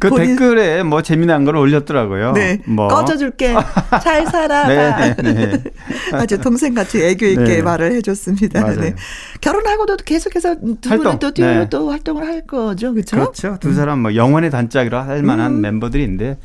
그 본인- 댓글에 뭐 재미난 걸 올렸더라고요. 네. 뭐 꺼져 줄게. 잘 살아봐. 네, 네. 아주 동생같이 애교 있게 네. 말을 해줬습니다. 맞아요. 네. 결혼하고도 계속해서 두 분은 활동. 또 듀오로 네. 또 활동을 할 거죠. 그렇죠? 그렇죠. 두 사람 뭐 영원의 단짝이라 할 만한 음. 멤버들인데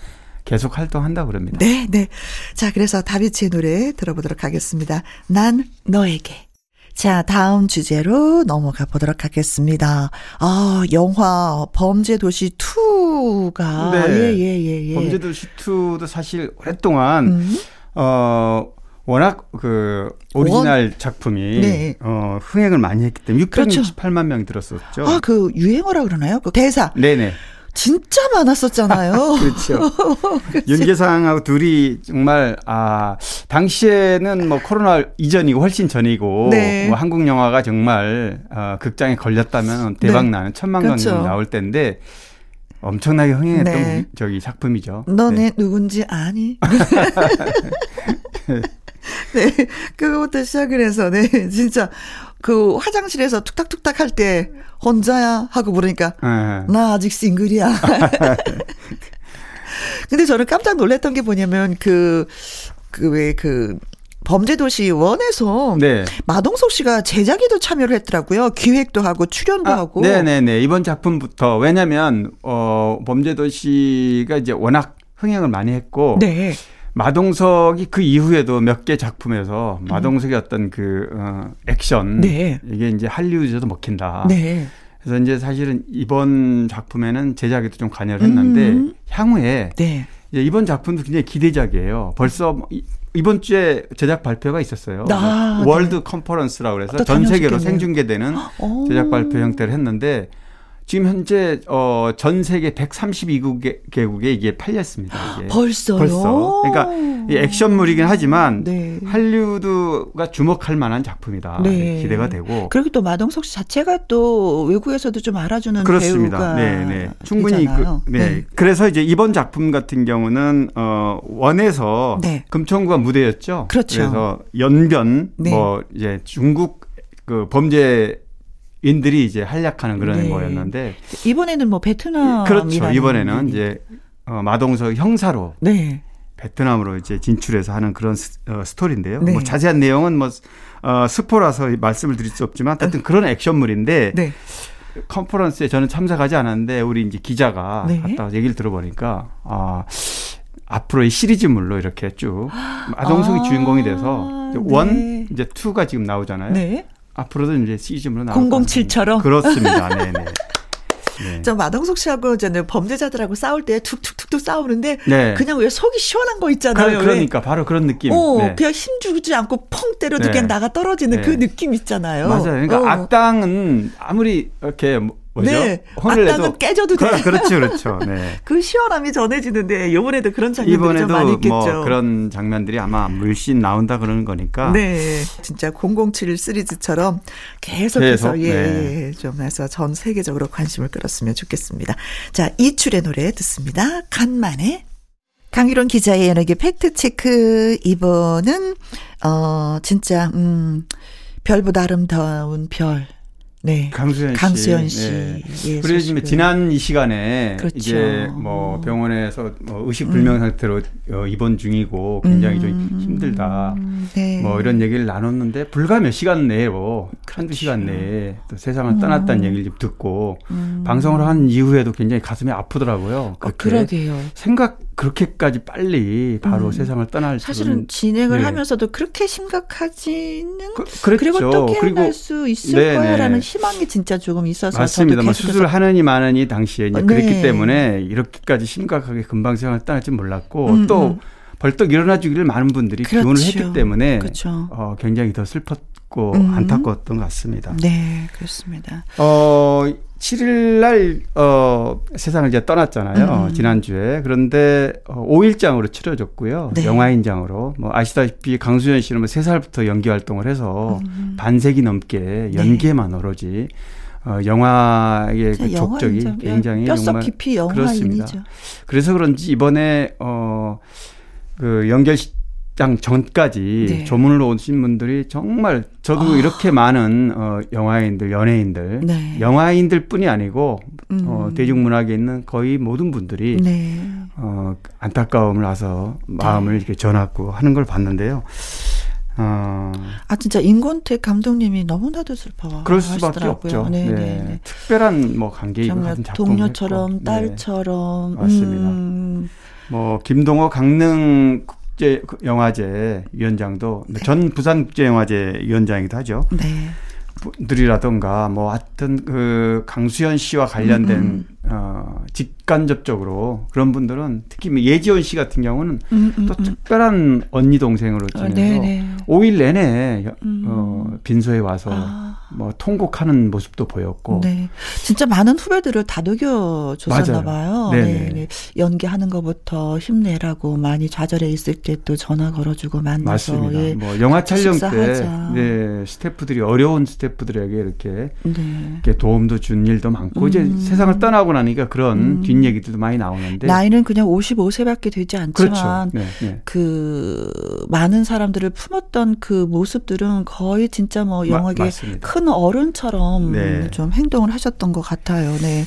계속 활동한다 그럽니다. 네, 네. 자, 그래서 다비치의 노래 들어보도록 하겠습니다. 난 너에게. 자, 다음 주제로 넘어가 보도록 하겠습니다. 아, 영화 범죄도시 2가. 네. 예, 예, 예, 예. 범죄도시 2도 사실 오랫동안 음. 어 워낙 그 오리지널 작품이 네. 어 흥행을 많이 했기 때문에 그렇죠. 668만 명이 들었었죠. 아, 그 유행어라 그러나요? 그 대사. 네네. 진짜 많았었잖아요. 그렇죠. 윤계상하고 둘이 정말 아 당시에는 뭐 코로나 이전이고 훨씬 전이고 네. 뭐 한국 영화가 정말 어, 극장에 걸렸다면 대박 네. 나는 천만 그렇죠. 관객이 나올 때인데 엄청나게 흥행했던 네. 우- 저기 작품이죠. 너네 네. 누군지 아니? 네, 그거부터 시작을 해서, 네, 진짜, 그 화장실에서 툭탁툭탁 할 때, 혼자야? 하고 부르니까, 네. 나 아직 싱글이야. 근데 저는 깜짝 놀랐던 게 뭐냐면, 그, 그, 왜, 그, 범죄도시 원에서 네. 마동석 씨가 제작에도 참여를 했더라고요. 기획도 하고 출연도 하고. 아, 네네네. 이번 작품부터 왜냐면 어 범죄도시가 이제 워낙 흥행을 많이 했고 네. 마동석이 그 이후에도 몇 개 작품에서 마동석의 어떤 그 어, 액션 음. 네. 이게 이제 할리우드에도 먹힌다. 네. 그래서 이제 사실은 이번 작품에는 제작에도 좀 관여를 했는데 음. 향후에 네. 이제 이번 작품도 굉장히 기대작이에요. 벌써 뭐 이- 이번 주에 제작 발표가 있었어요. 아, world conference라고 그래서 또 전 세계로. 생중계되는 오. 제작 발표 형태를 했는데 지금 현재 어, 전 세계 132개국에 이게 팔렸습니다. 이게. 벌써요? 벌써. 그러니까 이 액션물이긴 하지만 네. 할리우드가 주목할 만한 작품이다. 네. 기대가 되고. 그리고 또 마동석 씨 자체가 또 외국에서도 좀 알아주는 그렇습니다. 배우가 네, 네. 충분히 되잖아요. 그, 네. 그래서 이제 이번 작품 같은 경우는 어 원에서 네. 금천구가 무대였죠. 그렇죠. 그래서 연변 네. 뭐 이제 중국 그 범죄 인들이 이제 활약하는 그런 네. 거였는데 이번에는 뭐 베트남 그렇죠. 이번에는 이제 어, 마동석 형사로 네. 베트남으로 이제 진출해서 하는 그런 스, 어, 스토리인데요. 네. 뭐 자세한 내용은 뭐 어, 스포라서 말씀을 드릴 수 없지만 하여튼 그런 액션물인데 네. 컨퍼런스에 저는 참석하지 않았는데 우리 이제 기자가 네. 갔다 얘기를 들어보니까 아 앞으로 이 시리즈물로 이렇게 쭉 마동석이 아, 주인공이 돼서 네. 원 이제 투가 지금 나오잖아요. 네. 앞으로도 이제 시리즈물로 나올 007 처럼? 그렇습니다. 네, 네. 네. 저 마동석 씨하고 저는 범죄자들하고 싸울 때 툭툭툭툭 싸우는데 네. 그냥 왜 속이 시원한 거 있잖아요. 그, 그러니까 바로 그런 느낌. 어, 네. 그냥 힘 주지 않고 펑 때려도 네. 그냥 나가 떨어지는 네. 그 느낌 있잖아요. 맞아요. 그러니까 어. 악당은 아무리 이렇게 뭐- 뭐죠? 네. 악당은 내도 깨져도 돼. 그, 그렇죠, 그렇죠. 네. 그 시원함이 전해지는데 요번에도 그런 장면들이 좀 이번에도 많이 있겠죠. 뭐 그런 장면들이 아마 물씬 나온다 그러는 거니까. 네, 진짜 007 시리즈처럼 계속해서 계속, 예, 네. 예, 좀 해서 전 세계적으로 관심을 끌었으면 좋겠습니다. 자, 이출의 노래 듣습니다. 간만에 강유론 기자의 연예계 팩트체크. 이번은, 어, 진짜, 음, 별보다 아름다운 별. 네. 강수현 씨. 강수현 씨. 네. 예, 그래서 소식을. 지난 이 시간에 그렇죠. 이제 뭐 병원에서 뭐 의식 불명 상태로 어, 입원 중이고 굉장히 좀 힘들다. 음, 네. 뭐 이런 얘기를 나눴는데 불과 몇 시간 내로 한두 시간 내에 또 세상을 떠났다는 얘기를 좀 듣고 음. 방송을 한 이후에도 굉장히 가슴이 아프더라고요. 어, 그렇게 그러게요. 생각 그렇게까지 빨리 바로 음. 세상을 떠날 사실은 진행을 네. 하면서도 그렇게 심각하지는 그, 그랬죠. 리고또 깨어날 수 있을 네네. 거야라는 희망이 진짜 조금 있어서 맞습니다. 뭐 계속해서 수술하느니 마느니 당시에 이제 어, 그랬기 네. 때문에 이렇게까지 심각하게 금방 세상을 떠날지 몰랐고 음, 또 음. 벌떡 일어나 주기를 많은 분들이 기원을 그렇죠. 했기 때문에 그렇죠. 어, 굉장히 더 슬펐 고 음. 안타까웠던 것 같습니다. 네, 그렇습니다. 어, 7일 날, 어, 세상을 이제 떠났잖아요. 음. 지난주에. 그런데, 어, 5일장으로 치러졌고요. 네. 영화인장으로. 뭐, 아시다시피 강수현 씨는 뭐 3살부터 연기 활동을 해서 음. 반세기 넘게 연기에만 오로지, 어, 영화의 그 족적이. 굉장히 뼈속 정말 깊이 그렇습니다. 영화인이죠. 그래서 그런지 이번에 어, 그 연결 장 전까지 네. 조문으로 오신 분들이 정말 저도 아. 이렇게 많은 어, 영화인들, 연예인들, 네. 영화인들 뿐이 아니고 음. 어, 대중문학에 있는 거의 모든 분들이 네. 어, 안타까움을 나서 마음을 이렇게 전하고 하는 걸 봤는데요. 어, 아 진짜 인권택 감독님이 너무나도 슬퍼. 그럴 수밖에 하시더라고요. 없죠. 네, 네. 네, 네. 특별한 뭐 관계이고 같은 작품을 동료처럼 했고. 네. 딸처럼 맞습니다. 음, 뭐 김동호 강릉 국제 영화제 위원장도 네. 전 부산 국제 영화제 위원장이기도 하죠. 네. 분들이라던가 뭐 하여튼 그 강수현 씨와 관련된 음, 어 직간접적으로 그런 분들은 특히 뭐 예지원 씨 같은 경우는 음, 음, 또 음. 특별한 언니 동생으로 아, 지내서 네, 네. 5일 내내 여- 음. 어 빈소에 와서 아. 뭐 통곡하는 모습도 보였고 네. 진짜 많은 후배들을 다독여 줬었나. 봐요. 네네. 네, 네. 연기하는 것부터 힘내라고 많이 좌절해 있을 때 또 전화 걸어주고 만나서 맞습니다. 예. 뭐 영화 촬영 때 식사하자. 네, 스태프들이 어려운 스태프들에게 이렇게 네. 이렇게 도움도 준 일도 많고 이제 음. 세상을 떠나고 나니까 그런 음. 뒷얘기들도 많이 나오는데 나이는 그냥 55세밖에 되지 않지만 그렇죠. 네, 네. 그 많은 사람들을 품었던 그 모습들은 거의 진짜 뭐 마- 영화계 맞습니다. 큰 어른처럼 네. 좀 행동을 하셨던 것 같아요. 네.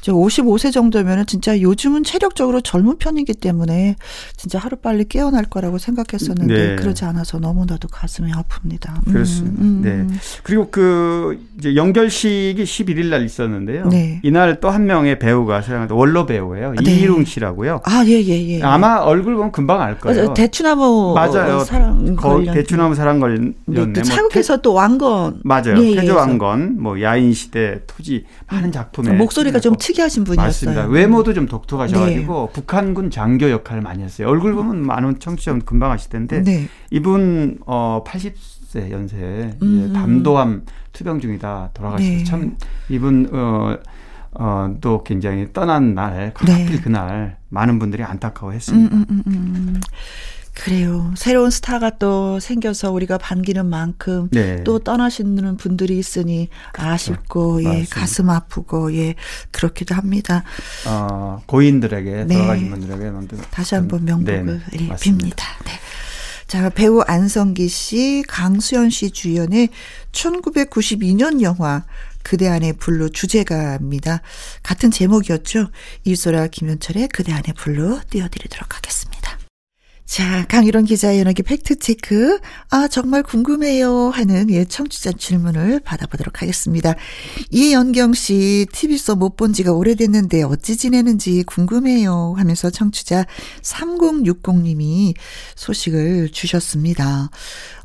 저 55세 정도면은 진짜 요즘은 체력적으로 젊은 편이기 때문에 진짜 하루 빨리 깨어날 거라고 생각했었는데 네. 그러지 않아서 너무나도 가슴이 아픕니다. 음, 그렇습니다. 음. 네. 그리고 그 이제 연결식이 11일 날 있었는데요. 네. 이날 또 한 명의 배우가 세상에 원로 배우예요. 네. 이희룡 씨라고요. 아, 예, 예, 예. 아마 얼굴 보면 금방 알 거예요. 어, 대추나무 맞아요. 사랑 거, 대추나무 사랑 관련네. 네, 또 차국에서 또 왕건 맞아요. 예, 예, 태조 왕건, 뭐 야인 시대, 토지 많은 작품에 목소리가 좀. 특이하신 분이었어요. 맞습니다. 외모도 좀 독특하셔가지고 네. 북한군 장교 역할을 많이 했어요. 얼굴 보면 많은 청취자분 금방 아실 텐데 네. 이분 어 80세 연세 음. 담도암 투병 중이다 돌아가시고 네. 참 이분 어 어 또 굉장히 떠난 날 네. 하필 그날 많은 분들이 안타까워 했습니다. 음, 음, 음, 음. 그래요. 새로운 스타가 또 생겨서 우리가 반기는 만큼 네. 또 떠나시는 분들이 있으니 아쉽고 예 맞습니다. 가슴 아프고 예 그렇기도 합니다. 어, 고인들에게 네. 돌아가신 분들에게 먼저 다시 한번 명복을 네, 예. 빕니다. 네. 자, 배우 안성기 씨, 강수연 씨 주연의 1992년 영화 그대 안의 블루 주제가입니다. 같은 제목이었죠. 이소라 김현철의 그대 안의 블루 띄워드리도록 하겠습니다. 자, 강일홍 기자의 연예계 팩트체크. 아, 정말 궁금해요. 하는 예, 청취자 질문을 받아보도록 하겠습니다. 이연경 씨, TV서 못 본 지가 오래됐는데 어찌 지내는지 궁금해요. 하면서 청취자 3060님이 소식을 주셨습니다.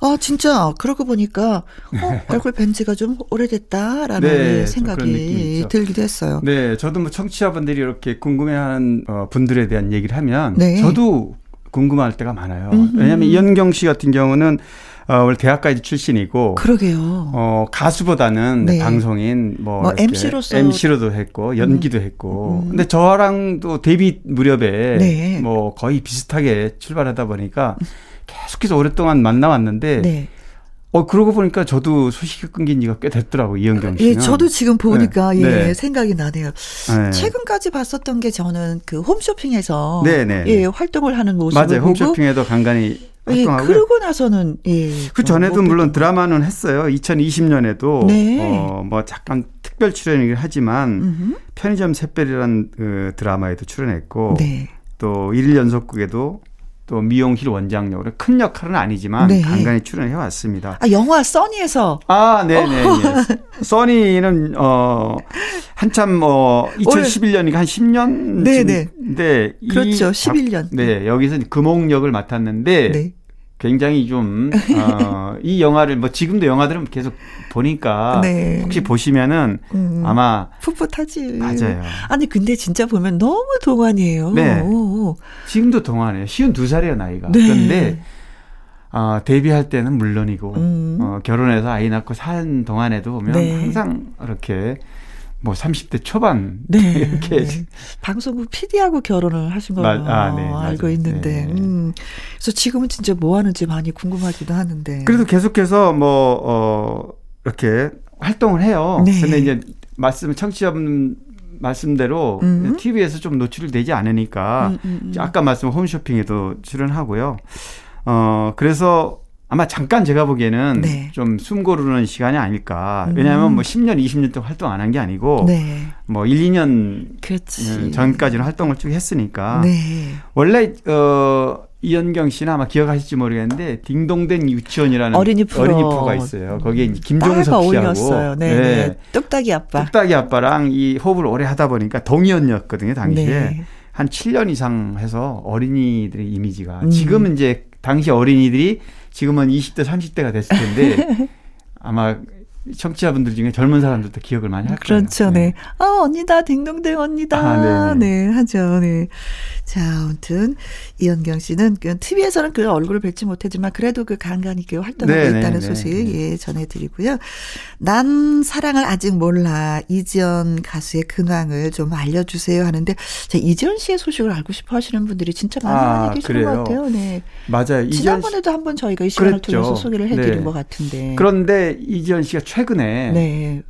아, 진짜, 그러고 보니까, 어, 얼굴 뵌 지가 좀 오래됐다라는 네, 생각이. 들기도 했어요. 네, 저도 뭐 청취자분들이 이렇게 궁금해하는 어, 분들에 대한 얘기를 하면 네. 저도 궁금할 때가 많아요. 음흠. 왜냐하면 이현경 씨 같은 경우는 어, 원래 대학까지 출신이고 그러게요. 어, 가수보다는 네. 방송인 뭐, 뭐 MC로서 MC로도 했고 연기도 했고 음. 근데 저랑도 데뷔 무렵에 네. 뭐 거의 비슷하게 출발하다 보니까 계속해서 오랫동안 만나왔는데 네. 어 그러고 보니까 저도 소식이 끊긴 지가 꽤 됐더라고 이은경 씨는. 예, 저도 지금 보니까 네. 예, 네. 생각이 나네요. 네. 최근까지 봤었던 게 저는 그 홈쇼핑에서 네, 네. 예, 활동을 하는 모습을 맞아요. 보고 홈쇼핑에도 간간히 예, 활동하고. 그러고 나서는 예. 그 전에도 못 물론 뵀던 드라마는 했어요. 2020년에도 네. 어뭐 잠깐 특별 출연이긴 하지만 음흠. 편의점 샛별이라는 그 드라마에도 출연했고 네. 또 일일 연속극에도 또 미용실 원장 역으로 큰 역할은 아니지만 네. 간간히 출연해 왔습니다. 아, 영화 써니에서 아, 네, 네. 네. 써니는 어 한참 어 2011년이니까 한 10년 네, 네. 인데 그렇죠. 11년. 네, 여기서 금옥 역을 맡았는데 네. 굉장히 좀, 어, 이 영화를 뭐 지금도 영화들은 계속 보니까 네. 혹시 보시면은 음. 아마 풋풋하지. 맞아요. 아니 근데 진짜 보면 너무 동안이에요. 네. 오. 지금도 동안이에요. 쉬운 두 살이에요, 나이가. 네. 그런데 어, 데뷔할 때는 물론이고 음. 어, 결혼해서 아이 낳고 산 동안에도 보면 네. 항상 이렇게 뭐 30대 초반 네. 이렇게 네. 방송국 PD하고 결혼을 하신 걸로 맞- 아, 네, 알고 맞아요. 있는데, 네. 음. 그래서 지금은 진짜 뭐 하는지 많이 궁금하기도 하는데. 그래도 계속해서 뭐, 어, 이렇게 활동을 해요. 네. 근데 이제 말씀, 청취자분 말씀대로 음. TV에서 좀 노출이 되지 않으니까 음, 음, 음. 아까 말씀 홈쇼핑에도 출연하고요. 어, 그래서 아마 잠깐 제가 보기에는 네. 좀숨 고르는 시간이 아닐까. 음. 왜냐하면 뭐 10년, 20년 동안 활동 안 한 게 아니고 네. 뭐 1, 2년 그렇지. 전까지는 활동을 쭉 했으니까 네. 원래 어 이현경 씨는 아마 기억하실지 모르겠는데 딩동댕 유치원이라는 어린이 프로. 가 있어요. 거기에 딸과 김종석 씨하고 어울렸어요. 네. 네. 뚝딱이 아빠. 뚝딱이 아빠랑 이 호흡을 오래 하다 보니까 동의원이었거든요 당시에 네. 한 7년 이상 해서 어린이들의 이미지가 음. 지금은 이제 당시 어린이들이 지금은 20대 30대가 됐을 텐데 아마 청취자분들 중에 젊은 사람들도 기억을 많이 할 거예요. 그렇죠, 네. 아, 언니다, 딩동댕 언니다. 아, 네, 네네. 하죠, 네. 자, 아무튼, 이현경 씨는 그 TV에서는 그 얼굴을 뵙지 못했지만 그래도 그 간간히 그 활동하고 네네, 있다는 네, 소식, 네. 예, 전해드리고요. 난 사랑을 아직 몰라. 이지연 가수의 근황을 좀 알려주세요 하는데, 자, 이지연 씨의 소식을 알고 싶어 하시는 분들이 진짜 많이 아, 많이 계시는 것 그래요? 같아요, 네. 맞아요. 이지연 씨- 지난번에도 한번 저희가 이 시간을 그랬죠. 통해서 소개를 해드린 네. 것 같은데. 그런데 이지연 씨가 최근에 네.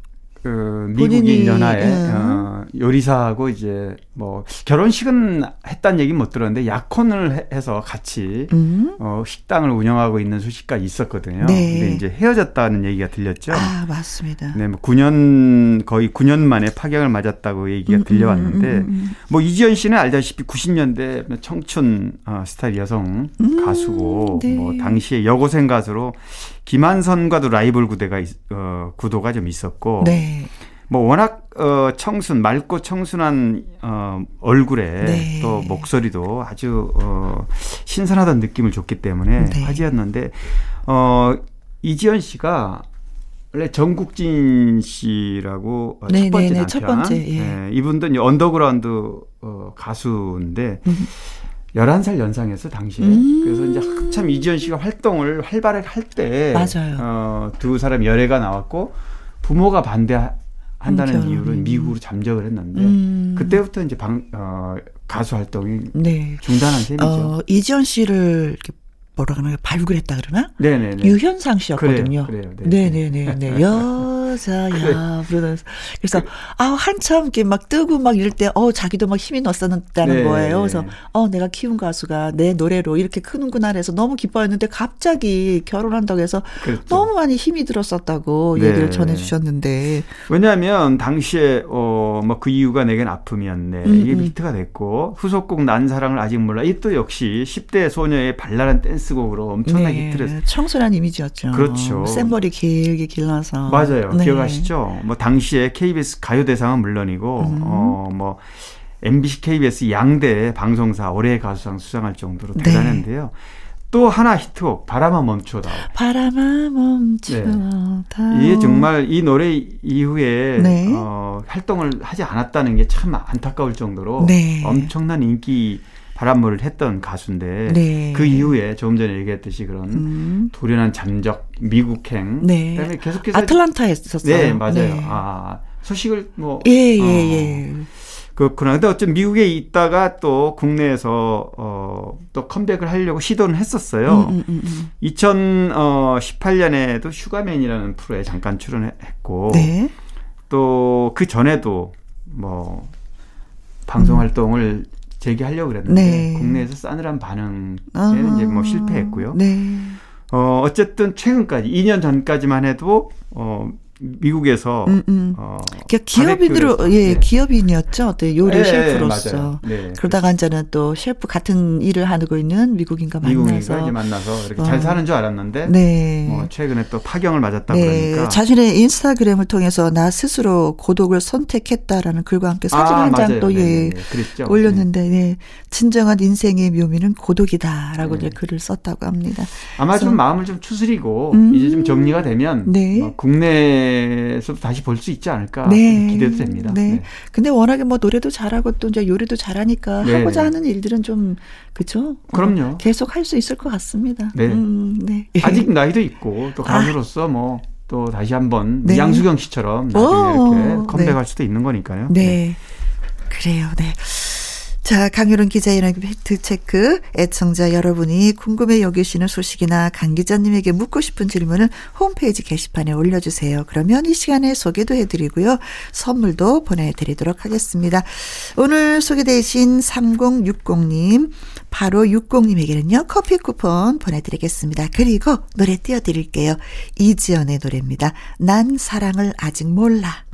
그 미국인 연하에 음. 어, 요리사하고 이제 뭐 결혼식은 했다는 얘기는 못 들었는데 약혼을 해- 해서 같이 음. 어, 식당을 운영하고 있는 소식까지 있었거든요. 네. 근데 이제 헤어졌다는 얘기가 들렸죠. 아, 맞습니다. 네, 뭐 9년 거의 9년 만에 파경을 맞았다고 얘기가 음, 들려왔는데 음, 음, 음. 뭐 이지연 씨는 알다시피 90년대 청춘 어, 스타일 여성 음, 가수고 네. 뭐 당시에 여고생 가수로 김완선과도 라이벌 구대가 있- 어, 구도가 좀 있었고 네. 뭐 워낙 어, 청순 맑고 청순한 어, 얼굴에 네. 또 목소리도 아주 어, 신선하던 느낌을 줬기 때문에 네. 화제였는데 어, 이지연 씨가 원래 정국진 씨라고 어, 네, 첫 번째 네, 네, 남편. 첫 번째, 예. 네, 이분도 언더그라운드 어, 가수인데 음. 11살 연상했어 당시에. 음. 그래서 이제 한참 이지연 씨가 활동을 활발하게 할때 맞아요. 어, 두 사람 열애가 나왔고 부모가 반대한다는 결혼. 이유로 미국으로 잠적을 했는데 음. 그때부터 이제 방, 어, 가수 활동이 네. 중단한 셈이죠. 어, 이지연 씨를 이렇게 뭐라 그러나 발굴했다 그러나? 네네네. 유현상 씨였거든요. 그래요, 그래요. 네. 네네네. 네. 여 자야. 부르면서. 그래서, 아, 한참 이렇게 막 뜨고 막 이럴 때, 어, 자기도 막 힘이 났었다는 네, 거예요. 네. 그래서, 어, 내가 키운 가수가 내 노래로 이렇게 크는구나 해서 너무 기뻐했는데 갑자기 결혼한다고 해서 그렇죠. 너무 많이 힘이 들었었다고 네. 얘기를 전해주셨는데. 왜냐하면 당시에 어 뭐 그 이유가 내겐 아픔이었네 음, 이게 음. 히트가 됐고 후속곡 난 사랑을 아직 몰라 이 또 역시 10대 소녀의 발랄한 댄스곡으로 엄청나게 히트를 했어요. 네. 청순한 이미지였죠. 그렇죠. 생머리 길게 길러서. 맞아요. 네. 기억하시죠? 뭐 당시에 KBS 가요대상은 물론이고 음. 어뭐 MBC, KBS 양대 방송사 올해의 가수상 수상할 정도로 네. 대단한데요. 또 하나 히트곡 바람아 멈춰다. 바람아 멈추다. 네. 이게 정말 이 노래 이후에 네. 어, 활동을 하지 않았다는 게 참 안타까울 정도로 네. 엄청난 인기 바람을 했던 가수인데 네. 그 이후에 조금 전에 얘기했듯이 그런 음. 돌연한 잠적 미국행 네. 그다음에 계속해서 아틀란타에 있었어요. 네 맞아요 네. 아 소식을 뭐 예, 예, 어, 예. 그렇구나. 근데 어쨌든 미국에 있다가 또 국내에서 어, 또 컴백을 하려고 시도는 했었어요. 음, 음, 음. 2018년에도 슈가맨이라는 프로에 잠깐 출연했고 네. 또그 전에도 뭐 방송 활동을 재개하려고 그랬는데 음. 네. 국내에서 싸늘한 반응에 아. 이제 뭐 실패했고요. 네. 어 어쨌든 최근까지 2년 전까지만 해도 어 미국에서 음, 음. 어 그러니까 기업인으로 예 네. 기업인이었죠. 어때 요리 네, 셰프로서. 네. 그러다가 이제는 또 셰프 같은 일을 하고 있는 미국인과 미국인과 만나서 이제 만나서 이렇게 어. 잘 사는 줄 알았는데 네. 뭐 최근에 또 파경을 맞았다 네, 그러니까 자신의 인스타그램을 통해서 나 스스로 고독을 선택했다라는 글과 함께 사진 아, 한. 장도 네, 예, 네, 네. 올렸는데 네. 진정한 인생의 묘미는 고독이다라고 네. 이제 글을 썼다고 합니다. 아마 좀 마음을 좀 추스리고 음. 이제 좀 정리가 되면 네. 뭐 국내 에서도 다시 볼 수 있지 않을까 네. 기대도 됩니다. 네. 근데 워낙에 뭐 노래도 잘하고 또 이제 요리도 잘하니까 네. 하고자 하는 일들은 좀 그죠? 어, 그럼요. 계속 할 수 있을 것 같습니다. 네. 음, 네. 아직 나이도 있고 또 가수로서 뭐또 다시 한번 네. 양수경 씨처럼 나중에 오, 이렇게 컴백할 네. 수도 있는 거니까요. 네. 그래요. 네. 자, 강유론 기자의 팩트체크. 애청자 여러분이 궁금해 여기시는 소식이나 강 기자님에게 묻고 싶은 질문을 홈페이지 게시판에 올려주세요. 그러면 이 시간에 소개도 해드리고요. 선물도 보내드리도록 하겠습니다. 오늘 소개되신 3060님, 바로 60님에게는요, 커피 쿠폰 보내드리겠습니다. 그리고 노래 띄워드릴게요. 이지연의 노래입니다. 난 사랑을 아직 몰라.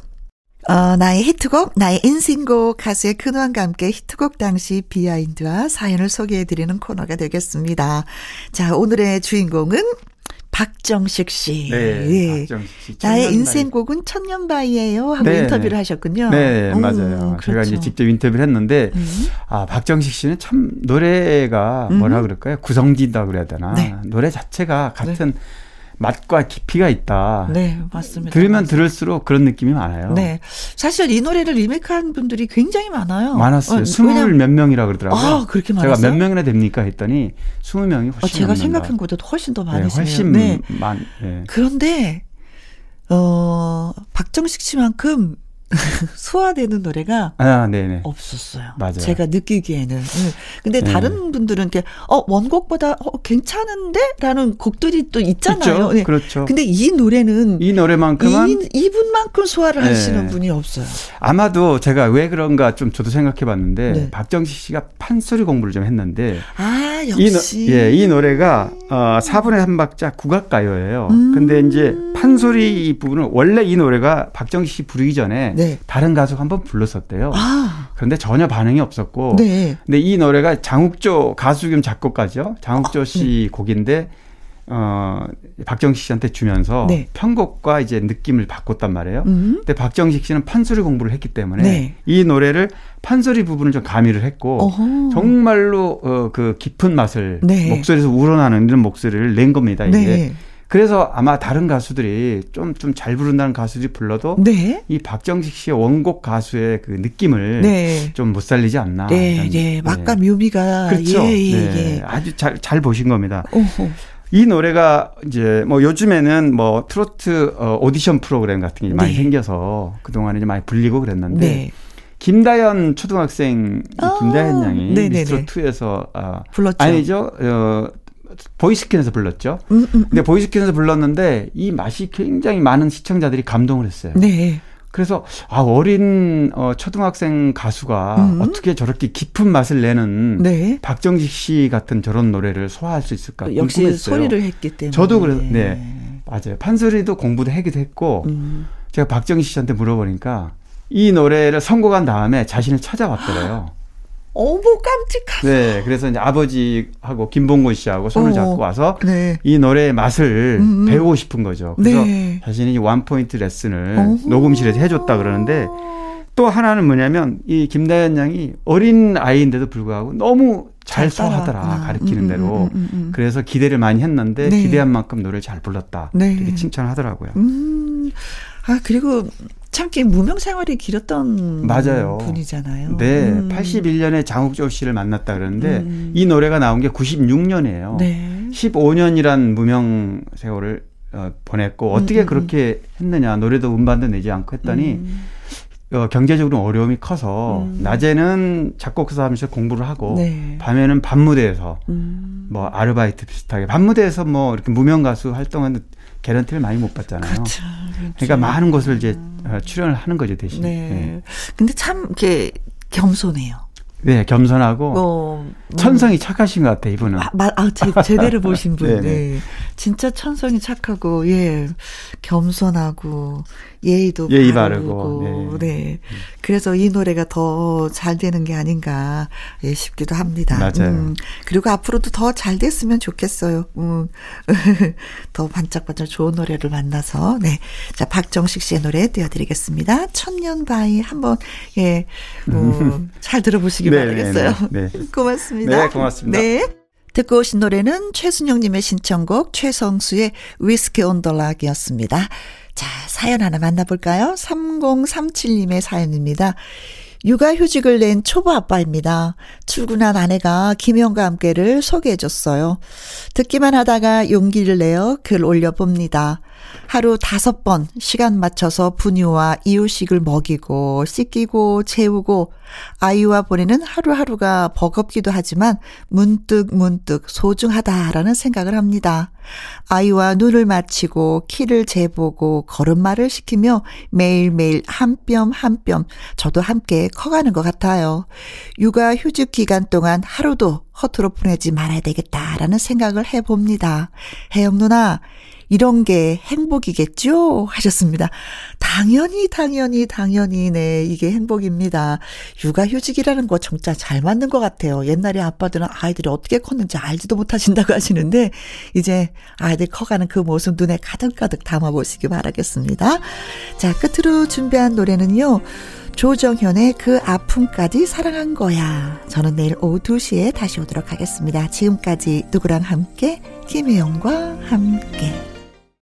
어, 나의 히트곡, 나의 인생곡, 가수의 근황과 함께 히트곡 당시 비하인드와 사연을 소개해드리는 코너가 되겠습니다. 자, 오늘의 주인공은 박정식 씨. 네. 예. 박정식 씨. 나의. 인생곡은 천년바위예요. 하고 네. 인터뷰를 하셨군요. 네, 음, 맞아요. 제가 이제 그렇죠. 직접 인터뷰를 했는데 음. 아, 박정식 씨는 참 노래가 뭐라 그럴까요? 구성진다 그래야 되나? 네. 노래 자체가 같은 맛과 깊이가 있다. 네, 맞습니다. 들으면 맞습니다. 들을수록 그런 느낌이 많아요. 네. 사실 이 노래를 리메이크한 분들이 굉장히 많아요. 많았어요. 어, 스물 몇 명이라 그러더라고요. 아, 그렇게 제가 많았어요? 몇 명이나 됩니까 했더니 스무 명이 훨씬 어, 제가. 생각한 것보다 훨씬 더 네, 많으시네요. 훨씬 네. 많. 예. 그런데 어 박정식 씨만큼 소화되는 노래가 아. 없었어요. 맞아요. 제가 느끼기에는. 네. 근데 네. 다른 분들은 이렇게 어 원곡보다 어 괜찮은데라는 곡들이 또 있잖아요. 네. 그렇죠. 근데 이 노래는 이 노래만큼은 이, 이분만큼 소화를 네. 하시는 분이 없어요. 아마도 제가 왜 그런가 좀 저도 생각해 봤는데 네. 박정식 씨가 판소리 공부를 좀 했는데 아 이, 노, 역시 예, 이 노래가 어, 4분의 한 박자 국악가요예요. 음. 근데 이제 판소리 이 부분은 원래 이 노래가 박정식 씨 부르기 전에 네. 다른 가수가 한번 불렀었대요. 아 그런데 전혀 반응이 없었고 네. 근데 이 노래가 장욱조 가수 겸 작곡가죠. 장욱조 아, 씨 곡인데 어 박정식 씨한테 주면서 네. 편곡과 이제 느낌을 바꿨단 말이에요. 음. 근데 박정식 씨는 판소리 공부를 했기 때문에 네. 이 노래를 판소리 부분을 좀 가미를 했고 어허. 정말로 어, 그 깊은 맛을 네. 목소리에서 우러나는 이런 목소리를 낸 겁니다. 이게. 네. 그래서 아마 다른 가수들이 좀 좀 잘 부른다는 가수들이 불러도 네. 이 박정식 씨의 원곡 가수의 그 느낌을 네. 좀못 살리지 않나. 네, 네, 네. 묘미가 그렇죠. 예, 예, 네. 예. 아주 잘, 잘 보신 겁니다. 오호. 이 노래가 이제 뭐 요즘에는 뭐 트로트 어, 오디션 프로그램 같은 게 많이 네. 생겨서 그동안에 이제 많이 불리고 그랬는데 네. 김다연 초등학생 아, 김다연 양이. 미스트롯 2에서 아, 불렀죠. 아니죠. 어, 보이스킨에서 불렀죠. 음, 음. 근데 보이스킨에서 불렀는데 이 맛이 굉장히 많은 시청자들이 감동을 했어요. 네. 그래서 아 어린 어, 초등학생 가수가 음. 어떻게 저렇게 깊은 맛을 내는 네. 박정식 씨 같은 저런 노래를 소화할 수 있을까 역시 궁금했어요. 소리를 했기 때문에. 저도 그래서 네 맞아요 판소리도 공부도 하기도 했고 음. 제가 박정식 씨한테 물어보니까 이 노래를 선곡한 다음에 자신을 찾아왔더래요. 어머 깜찍하다. 네, 그래서 이제 아버지하고 김봉곤 씨하고 손을 어. 잡고 와서 네. 이 노래의 맛을 음. 배우고 싶은 거죠. 그래서 네. 자신이 원 포인트 레슨을 어허. 녹음실에서 해줬다 그러는데 또 하나는 뭐냐면 이 김다연 양이 어린 아이인데도 불구하고 너무 잘 잘 소화하더라 따라하구나. 가르치는 음, 대로 음, 음, 음. 그래서 기대를 많이 했는데 네. 기대한 만큼 노래를 잘 불렀다 네. 이렇게 칭찬하더라고요. 음. 아 그리고 참게 무명 생활이 길었던 맞아요. 분이잖아요. 네, 음. 81년에 장욱조 씨를 만났다 그러는데 음. 이 노래가 나온 게 96년이에요. 네. 15년이란 무명 세월을 어, 보냈고 어떻게 음, 음, 그렇게 했느냐 노래도 음반도 내지 않고 했더니 음. 어, 경제적으로 어려움이 커서 음. 낮에는 작곡사 하면서 공부를 하고 네. 밤에는 밤 무대에서 음. 뭐 아르바이트 비슷하게 밤 무대에서 뭐 이렇게 무명 가수 활동하는 개런티를 많이 못 받잖아요. 그렇죠. 그러니까 많은 곳을 이제 어, 출연을 하는 거죠 대신. 네. 네. 근데 참 이렇게 겸손해요. 네, 겸손하고 어, 음. 천성이 착하신 것 같아 요 이분은. 아, 말, 아, 제, 제대로 보신 분. 네. 진짜 천성이 착하고, 예. 겸손하고, 예의도 예의 바르고. 바르고, 네. 그래서 이 노래가 더 잘 되는 게 아닌가, 예, 싶기도 합니다. 맞아요. 음, 그리고 앞으로도 더 잘 됐으면 좋겠어요. 음. 더 반짝반짝 좋은 노래를 만나서, 네. 자, 박정식 씨의 노래 띄워드리겠습니다. 천년바위 한번, 예, 음, 잘 들어보시기 네, 바라겠어요. 네, 네. 고맙습니다. 네, 고맙습니다. 네. 듣고 오신 노래는 최순영님의 신청곡 최성수의 위스키 온 더 락이었습니다. 자, 사연 하나 만나볼까요? 3037님의 사연입니다. 육아휴직을 낸 초보 아빠입니다. 출근한 아내가 김영과 함께를 소개해 줬어요. 듣기만 하다가 용기를 내어 글 올려봅니다. 하루 다섯 번 시간 맞춰서 분유와 이유식을 먹이고 씻기고 재우고 아이와 보내는 하루하루가 버겁기도 하지만 문득 문득 소중하다라는 생각을 합니다. 아이와 눈을 맞추고 키를 재보고 걸음마를 시키며 매일매일 한 뼘 한 뼘 저도 함께 커가는 것 같아요. 육아 휴직 기간 동안 하루도 허투루 보내지 말아야 되겠다라는 생각을 해봅니다. 혜영 누나, 이런 게 행복이겠죠? 하셨습니다. 당연히, 당연히, 당연히, 네, 이게 행복입니다. 육아휴직이라는 거 진짜 잘 맞는 것 같아요. 옛날에 아빠들은 아이들이 어떻게 컸는지 알지도 못하신다고 하시는데, 이제 아이들 커가는 그 모습 눈에 가득가득 담아보시기 바라겠습니다. 자, 끝으로 준비한 노래는요. 조정현의 그 아픔까지 사랑한 거야. 저는 내일 오후 2시에 다시 오도록 하겠습니다. 지금까지 누구랑 함께, 김혜영과 함께.